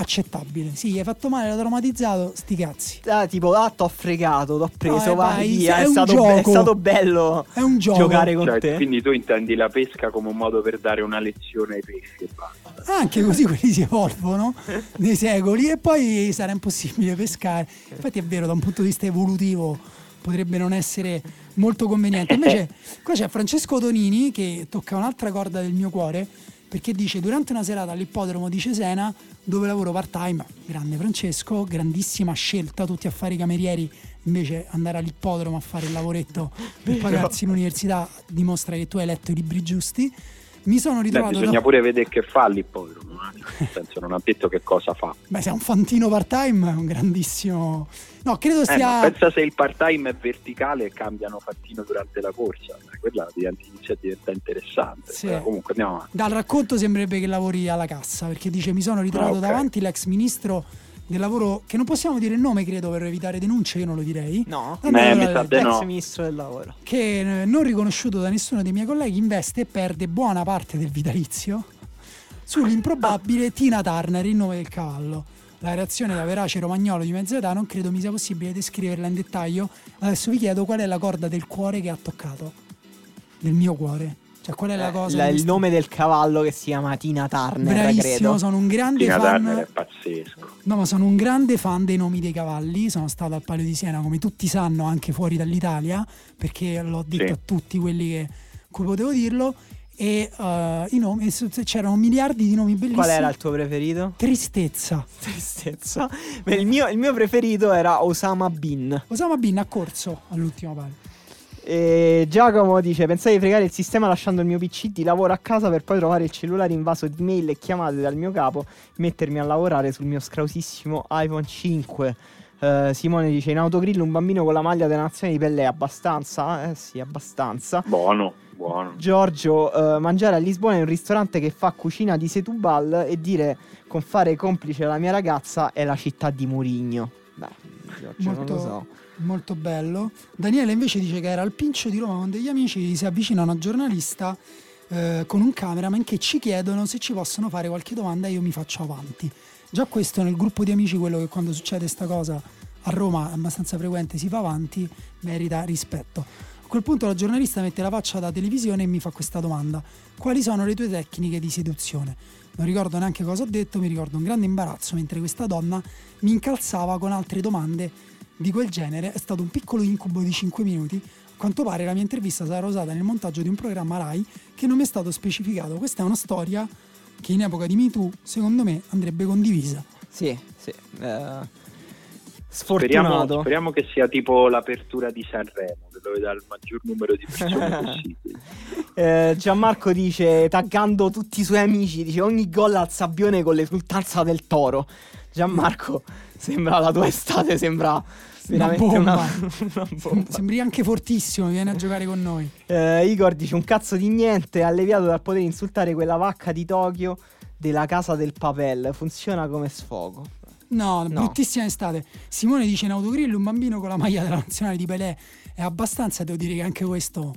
accettabile. Sì, hai fatto male, l'ha traumatizzato, sti cazzi. Ah, tipo, ah, t'ho fregato, t'ho preso, eh, vai, vai, via. è È, un stato, be- è stato bello È un gioco. giocare con Cioè, te. quindi tu intendi la pesca come un modo per dare una lezione ai pesci e basta. Anche così quelli si evolvono nei secoli e poi sarà impossibile pescare. Infatti è vero, da un punto di vista evolutivo potrebbe non essere molto conveniente. Invece qua c'è Francesco Tonini che tocca un'altra corda del mio cuore perché dice durante una serata all'ippodromo di Cesena dove lavoro part time, grande Francesco, grandissima scelta, tutti a fare i camerieri, invece andare all'ippodromo a fare il lavoretto per pagarsi l'università dimostra che tu hai letto i libri giusti. Mi sono Beh, ritrovato bisogna da- pure vedere che fa l'ippodromo, eh. nel senso non ha detto che cosa fa. Beh, se è un fantino part-time è un grandissimo... No, credo Eh, sia... pensa se il part-time è verticale e cambiano fattino durante la corsa, Eh, quella diventa, inizia a diventare interessante. Sì. Eh, comunque andiamo avanti. Dal racconto sembrerebbe che lavori alla cassa, perché dice mi sono ritrovato Ah, ok. davanti l'ex ministro del lavoro, che non possiamo dire il nome credo per evitare denunce, io non lo direi, No, Eh, allora mi sa de ex no. ministro del lavoro. che eh, non riconosciuto da nessuno dei miei colleghi investe e perde buona parte del vitalizio sull'improbabile Tina Turner, il nome del cavallo. La reazione da verace romagnolo di mezza età non credo mi sia possibile descriverla in dettaglio. Adesso vi chiedo qual è la corda del cuore che ha toccato. Del mio cuore. Cioè, qual è la Eh, cosa la- il nome del cavallo che si chiama Tina Turner, Bravissimo, credo. sono un grande Tina fan. Turner è pazzesco. No, ma sono un grande fan dei nomi dei cavalli. Sono stato al Palio di Siena, come tutti sanno, anche fuori dall'Italia, perché l'ho detto Sì. a tutti quelli che cui potevo dirlo. E eh, i nomi, c'erano miliardi di nomi bellissimi. Qual era il tuo preferito? Tristezza. Tristezza. Beh, Il mio, il mio preferito era Osama Bin. Osama Bin ha corso all'ultimo palio. E Giacomo dice: Pensai di fregare il sistema lasciando il mio PC di lavoro a casa per poi trovare il cellulare invaso di mail e chiamate dal mio capo mettermi a lavorare sul mio scrausissimo iPhone 5. Eh, Simone dice: In autogrill un bambino con la maglia della nazione di Pelle è abbastanza? Eh sì, abbastanza. Buono, buono. Giorgio, eh, mangiare a Lisbona in un ristorante che fa cucina di Setubal e dire con fare complice la mia ragazza è la città di Murigno. Beh, Giorgio, Molto- non lo so. Molto bello. Daniele invece dice che era al Pincio di Roma con degli amici, si avvicina una giornalista eh, con un cameraman che ci chiedono se ci possono fare qualche domanda e io mi faccio avanti. Già questo nel gruppo di amici, quello che quando succede sta cosa a Roma è abbastanza frequente, si fa avanti, merita rispetto. A quel punto la giornalista mette la faccia da televisione e mi fa questa domanda. Quali sono le tue tecniche di seduzione? Non ricordo neanche cosa ho detto, mi ricordo un grande imbarazzo mentre questa donna mi incalzava con altre domande di quel genere. È stato un piccolo incubo di 5 minuti. A quanto pare la mia intervista sarà usata nel montaggio di un programma Rai che non mi è stato specificato. Questa è una storia che in epoca di MeToo, secondo me, andrebbe condivisa. Sì, sì. Sfortunato. Speriamo, speriamo che sia tipo l'apertura di Sanremo, dove dà il maggior numero di persone possibili. Eh, Gianmarco dice, taggando tutti i suoi amici, dice ogni gol al Sabbione con l'esultanza del toro. Gianmarco, sembra la tua estate, sembra veramente bomba. una, una bomba. Sembri anche fortissimo, vieni a giocare con noi. Eh, Igor dice un cazzo di niente, alleviato dal poter insultare quella vacca di Tokyo della casa del papel. Funziona come sfogo. No, No. bruttissima estate. Simone dice in autogrill un bambino con la maglia della nazionale di Pelé è abbastanza, devo dire che anche questo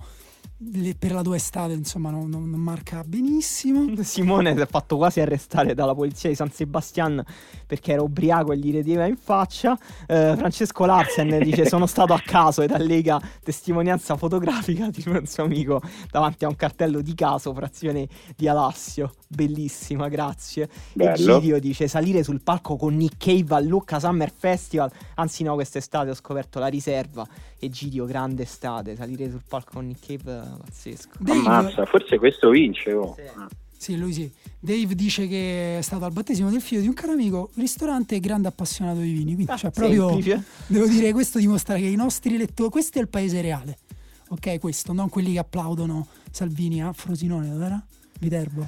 le- per la tua estate insomma non, non- non marca benissimo. Simone si è fatto quasi arrestare dalla polizia di San Sebastian perché era ubriaco e gli rideva in faccia. Eh, Francesco Larsen dice: Sono stato a caso ed allega testimonianza fotografica di un suo amico davanti a un cartello di caso, frazione di Alassio. Bellissima, grazie. Bello. Egidio dice: Salire sul palco con Nick Cave al Lucca Summer Festival. Anzi, no, quest'estate ho scoperto la riserva. Egidio, grande estate. Salire sul palco con Nick Cave, eh, pazzesco. Dave, Ammazza, forse questo vince. Oh. Sì. Ah. sì, lui sì. Dave dice che è stato al battesimo del figlio di un caro amico, ristorante e grande appassionato di vini. Quindi, Ah, cioè, proprio semplice. devo dire, questo dimostra che i nostri lettori, questo è il paese reale. Ok, questo, non quelli che applaudono Salvini a Frosinone, dove era? Viterbo.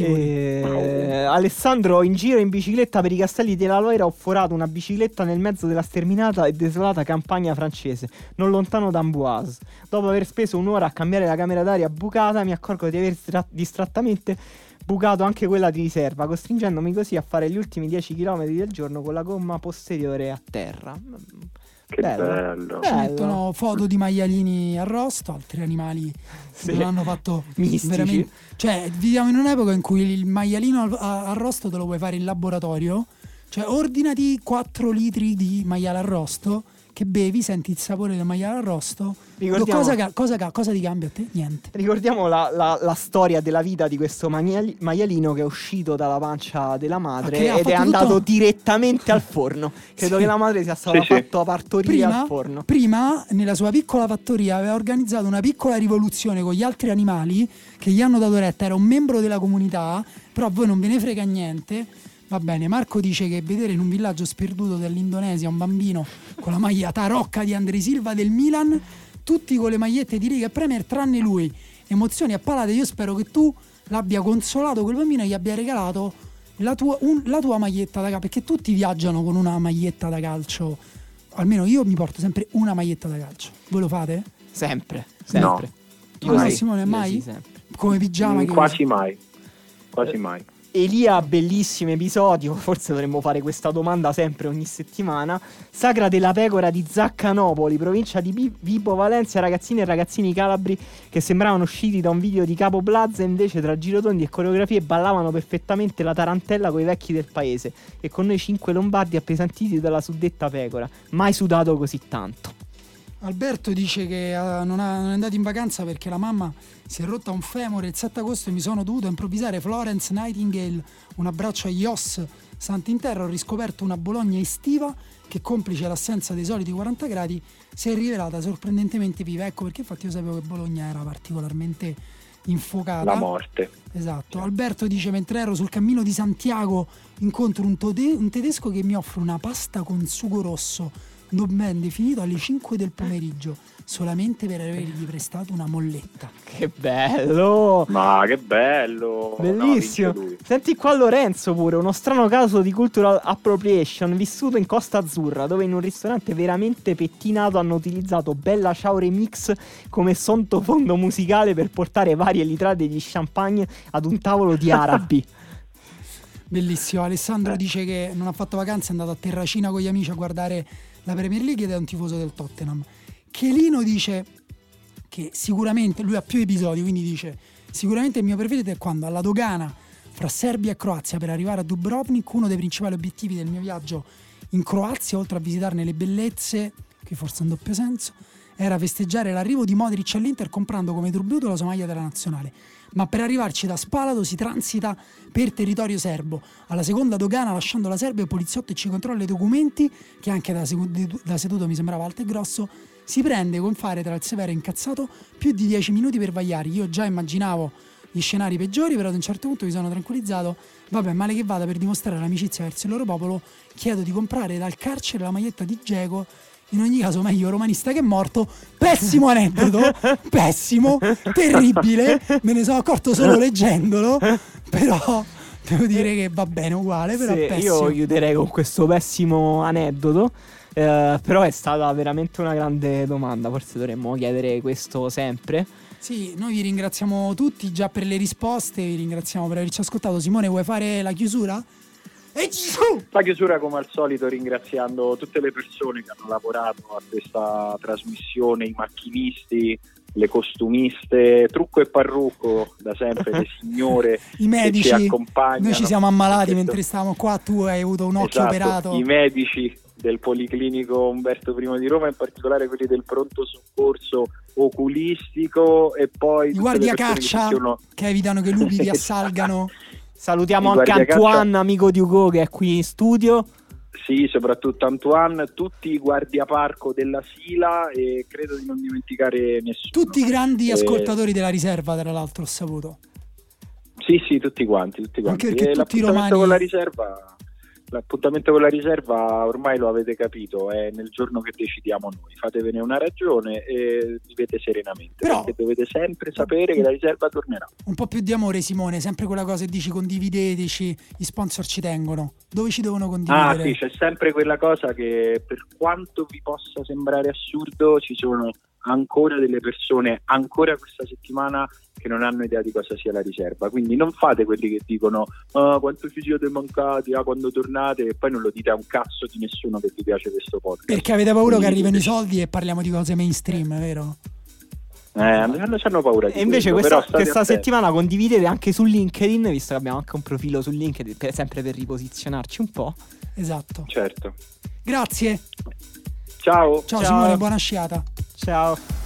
Eh, Alessandro in giro in bicicletta per i castelli della Loira ho forato una bicicletta nel mezzo della sterminata e desolata campagna francese, non lontano da Amboise. Dopo aver speso un'ora a cambiare la camera d'aria bucata, mi accorgo di aver stra- distrattamente bucato anche quella di riserva, costringendomi così a fare gli ultimi 10 km del giorno con la gomma posteriore a terra. Che Bello. bello. Mettono foto di maialini arrosto, altri animali Sì. non hanno fatto Mistici. veramente. Cioè, viviamo in un'epoca in cui il maialino arrosto te lo puoi fare in laboratorio. Cioè, ordinati 4 litri di maiale arrosto che bevi, senti il sapore del maiale arrosto. Ricordiamo- Cosa, cosa, cosa ti cambia a te? Niente. Ricordiamo la, la- la storia della vita di questo maiali- maialino che è uscito dalla pancia della madre Che ha ed è andato tutto- direttamente al forno. Credo Sì. che la madre sia stata Sì, sì. fatta partorire Prima, al forno. prima, nella sua piccola fattoria, aveva organizzato una piccola rivoluzione con gli altri animali che gli hanno dato retta. Era un membro della comunità, però a voi non ve ne frega niente. Va bene, Marco dice che vedere in un villaggio sperduto dell'Indonesia un bambino con la maglia tarocca di Andrei Silva del Milan, tutti con le magliette di Riga e Premier tranne lui. Emozioni a palate, io spero che tu l'abbia consolato quel bambino e gli abbia regalato la tua, un- la tua maglietta da calcio, perché tutti viaggiano con una maglietta da calcio. Almeno io mi porto sempre una maglietta da calcio. Voi lo fate? Sempre, sempre. Tu, Mai. Simone, Io mai? sì, sempre. Come pigiama? Mm, che quasi mai. Quasi mai. Elia, bellissimo episodio. Forse dovremmo fare questa domanda sempre ogni settimana. Sagra della pecora di Zaccanopoli, provincia di Vibo Valencia. Ragazzini e ragazzini calabri che sembravano usciti da un video di Capo Plaza. Invece, tra girotondi e coreografie, ballavano perfettamente la tarantella con i vecchi del paese. E con noi cinque lombardi appesantiti dalla suddetta pecora. Mai sudato così tanto. Alberto dice che eh, non, ha- non è andato in vacanza perché la mamma si è rotta un femore il 7 agosto e mi sono dovuto improvvisare Florence Nightingale. Un abbraccio agli Os Sant'Interro. Ho riscoperto una Bologna estiva che, complice l'assenza dei soliti 40 gradi, si è rivelata sorprendentemente viva. Ecco perché infatti io sapevo che Bologna era particolarmente infuocata. La morte. Esatto, Alberto dice mentre ero sul cammino di Santiago incontro un, tode- un tedesco che mi offre una pasta con sugo rosso non ben definito alle 5 del pomeriggio solamente per avergli prestato una molletta. Che bello! Ma che bello. No, Bellissimo. lui. Senti qua Lorenzo pure, uno strano caso di cultural appropriation vissuto in Costa Azzurra, dove in un ristorante veramente pettinato hanno utilizzato Bella Ciao Remix come sottofondo musicale per portare varie litrate di champagne ad un tavolo di arabi. Bellissimo, Alessandro dice che non ha fatto vacanze, è andato a Terracina con gli amici a guardare la Premier League ed è un tifoso del Tottenham. Chelino dice che sicuramente, lui ha più episodi, quindi dice sicuramente il mio preferito è quando alla dogana fra Serbia e Croazia per arrivare a Dubrovnik, uno dei principali obiettivi del mio viaggio in Croazia, oltre a visitarne le bellezze, che forse è un doppio senso, era festeggiare l'arrivo di Modric all'Inter comprando come tributo la sua maglia della nazionale. Ma per arrivarci da Spalato si transita per territorio serbo. Alla seconda dogana, lasciando la Serbia, il poliziotto ci controlla i documenti, che anche da, da seduto mi sembrava alto e grosso, si prende con fare tra il severo e incazzato più di 10 minuti per vagliare. Io già immaginavo gli scenari peggiori, però ad un certo punto mi sono tranquillizzato. Vabbè, male che vada per dimostrare l'amicizia verso il loro popolo, chiedo di comprare dal carcere la maglietta di Geco. In ogni caso, meglio romanista che morto. Pessimo aneddoto, pessimo, terribile. Me ne sono accorto solo leggendolo. Però devo dire che va bene uguale. Però Sì, pessimo. io chiuderei con questo pessimo aneddoto. eh, però è stata veramente una grande domanda. Forse dovremmo chiedere questo sempre. Sì, noi vi ringraziamo tutti già per le risposte, vi ringraziamo per averci ascoltato. Simone, vuoi fare la chiusura? E giù! La chiusura come al solito ringraziando tutte le persone che hanno lavorato a questa trasmissione, i macchinisti, le costumiste, trucco e parrucco da sempre, le signore I che ci medici, accompagnano. noi ci siamo ammalati mentre stavamo qua, tu hai avuto un occhio Esatto, operato. I medici del Policlinico Umberto I di Roma, in particolare quelli del pronto soccorso oculistico e poi I guardia persone che caccia si sono- che evitano che i lupi vi assalgano. Salutiamo anche Antoine, amico di Ugo, che è qui in studio. Sì, soprattutto Antoine, tutti i guardiaparco della Sila e credo di non dimenticare nessuno. Tutti i grandi Eh, ascoltatori della riserva, tra l'altro, ho saputo. Sì, sì, tutti quanti, tutti quanti. Anche perché E tutti i romani- con la riserva L'appuntamento con la riserva ormai lo avete capito, è nel giorno che decidiamo noi. Fatevene una ragione e vivete serenamente, Però- perché dovete sempre sapere che la riserva tornerà. Un po' più di amore, Simone, sempre quella cosa che dici condivideteci, gli sponsor ci tengono. Dove ci devono Ah, condividere? sì, c'è sempre quella cosa che per quanto vi possa sembrare assurdo, ci sono ancora delle persone, ancora questa settimana, che non hanno idea di cosa sia la riserva. Quindi non fate quelli che dicono ah, quanto ci siete mancati, ah, quando tornate, e poi non lo dite a un cazzo di nessuno che vi piace questo podcast. Perché avete paura che Quindi arrivano i dovete- soldi e parliamo di cose mainstream, vero? Eh, hanno hanno paura di E invece quello, questa, questa settimana condividete anche su LinkedIn, visto che abbiamo anche un profilo su LinkedIn, per- sempre per riposizionarci un po'. Esatto. Certo. Grazie. Ciao. Ciao, Ciao. Simone, buona sciata. Ciao.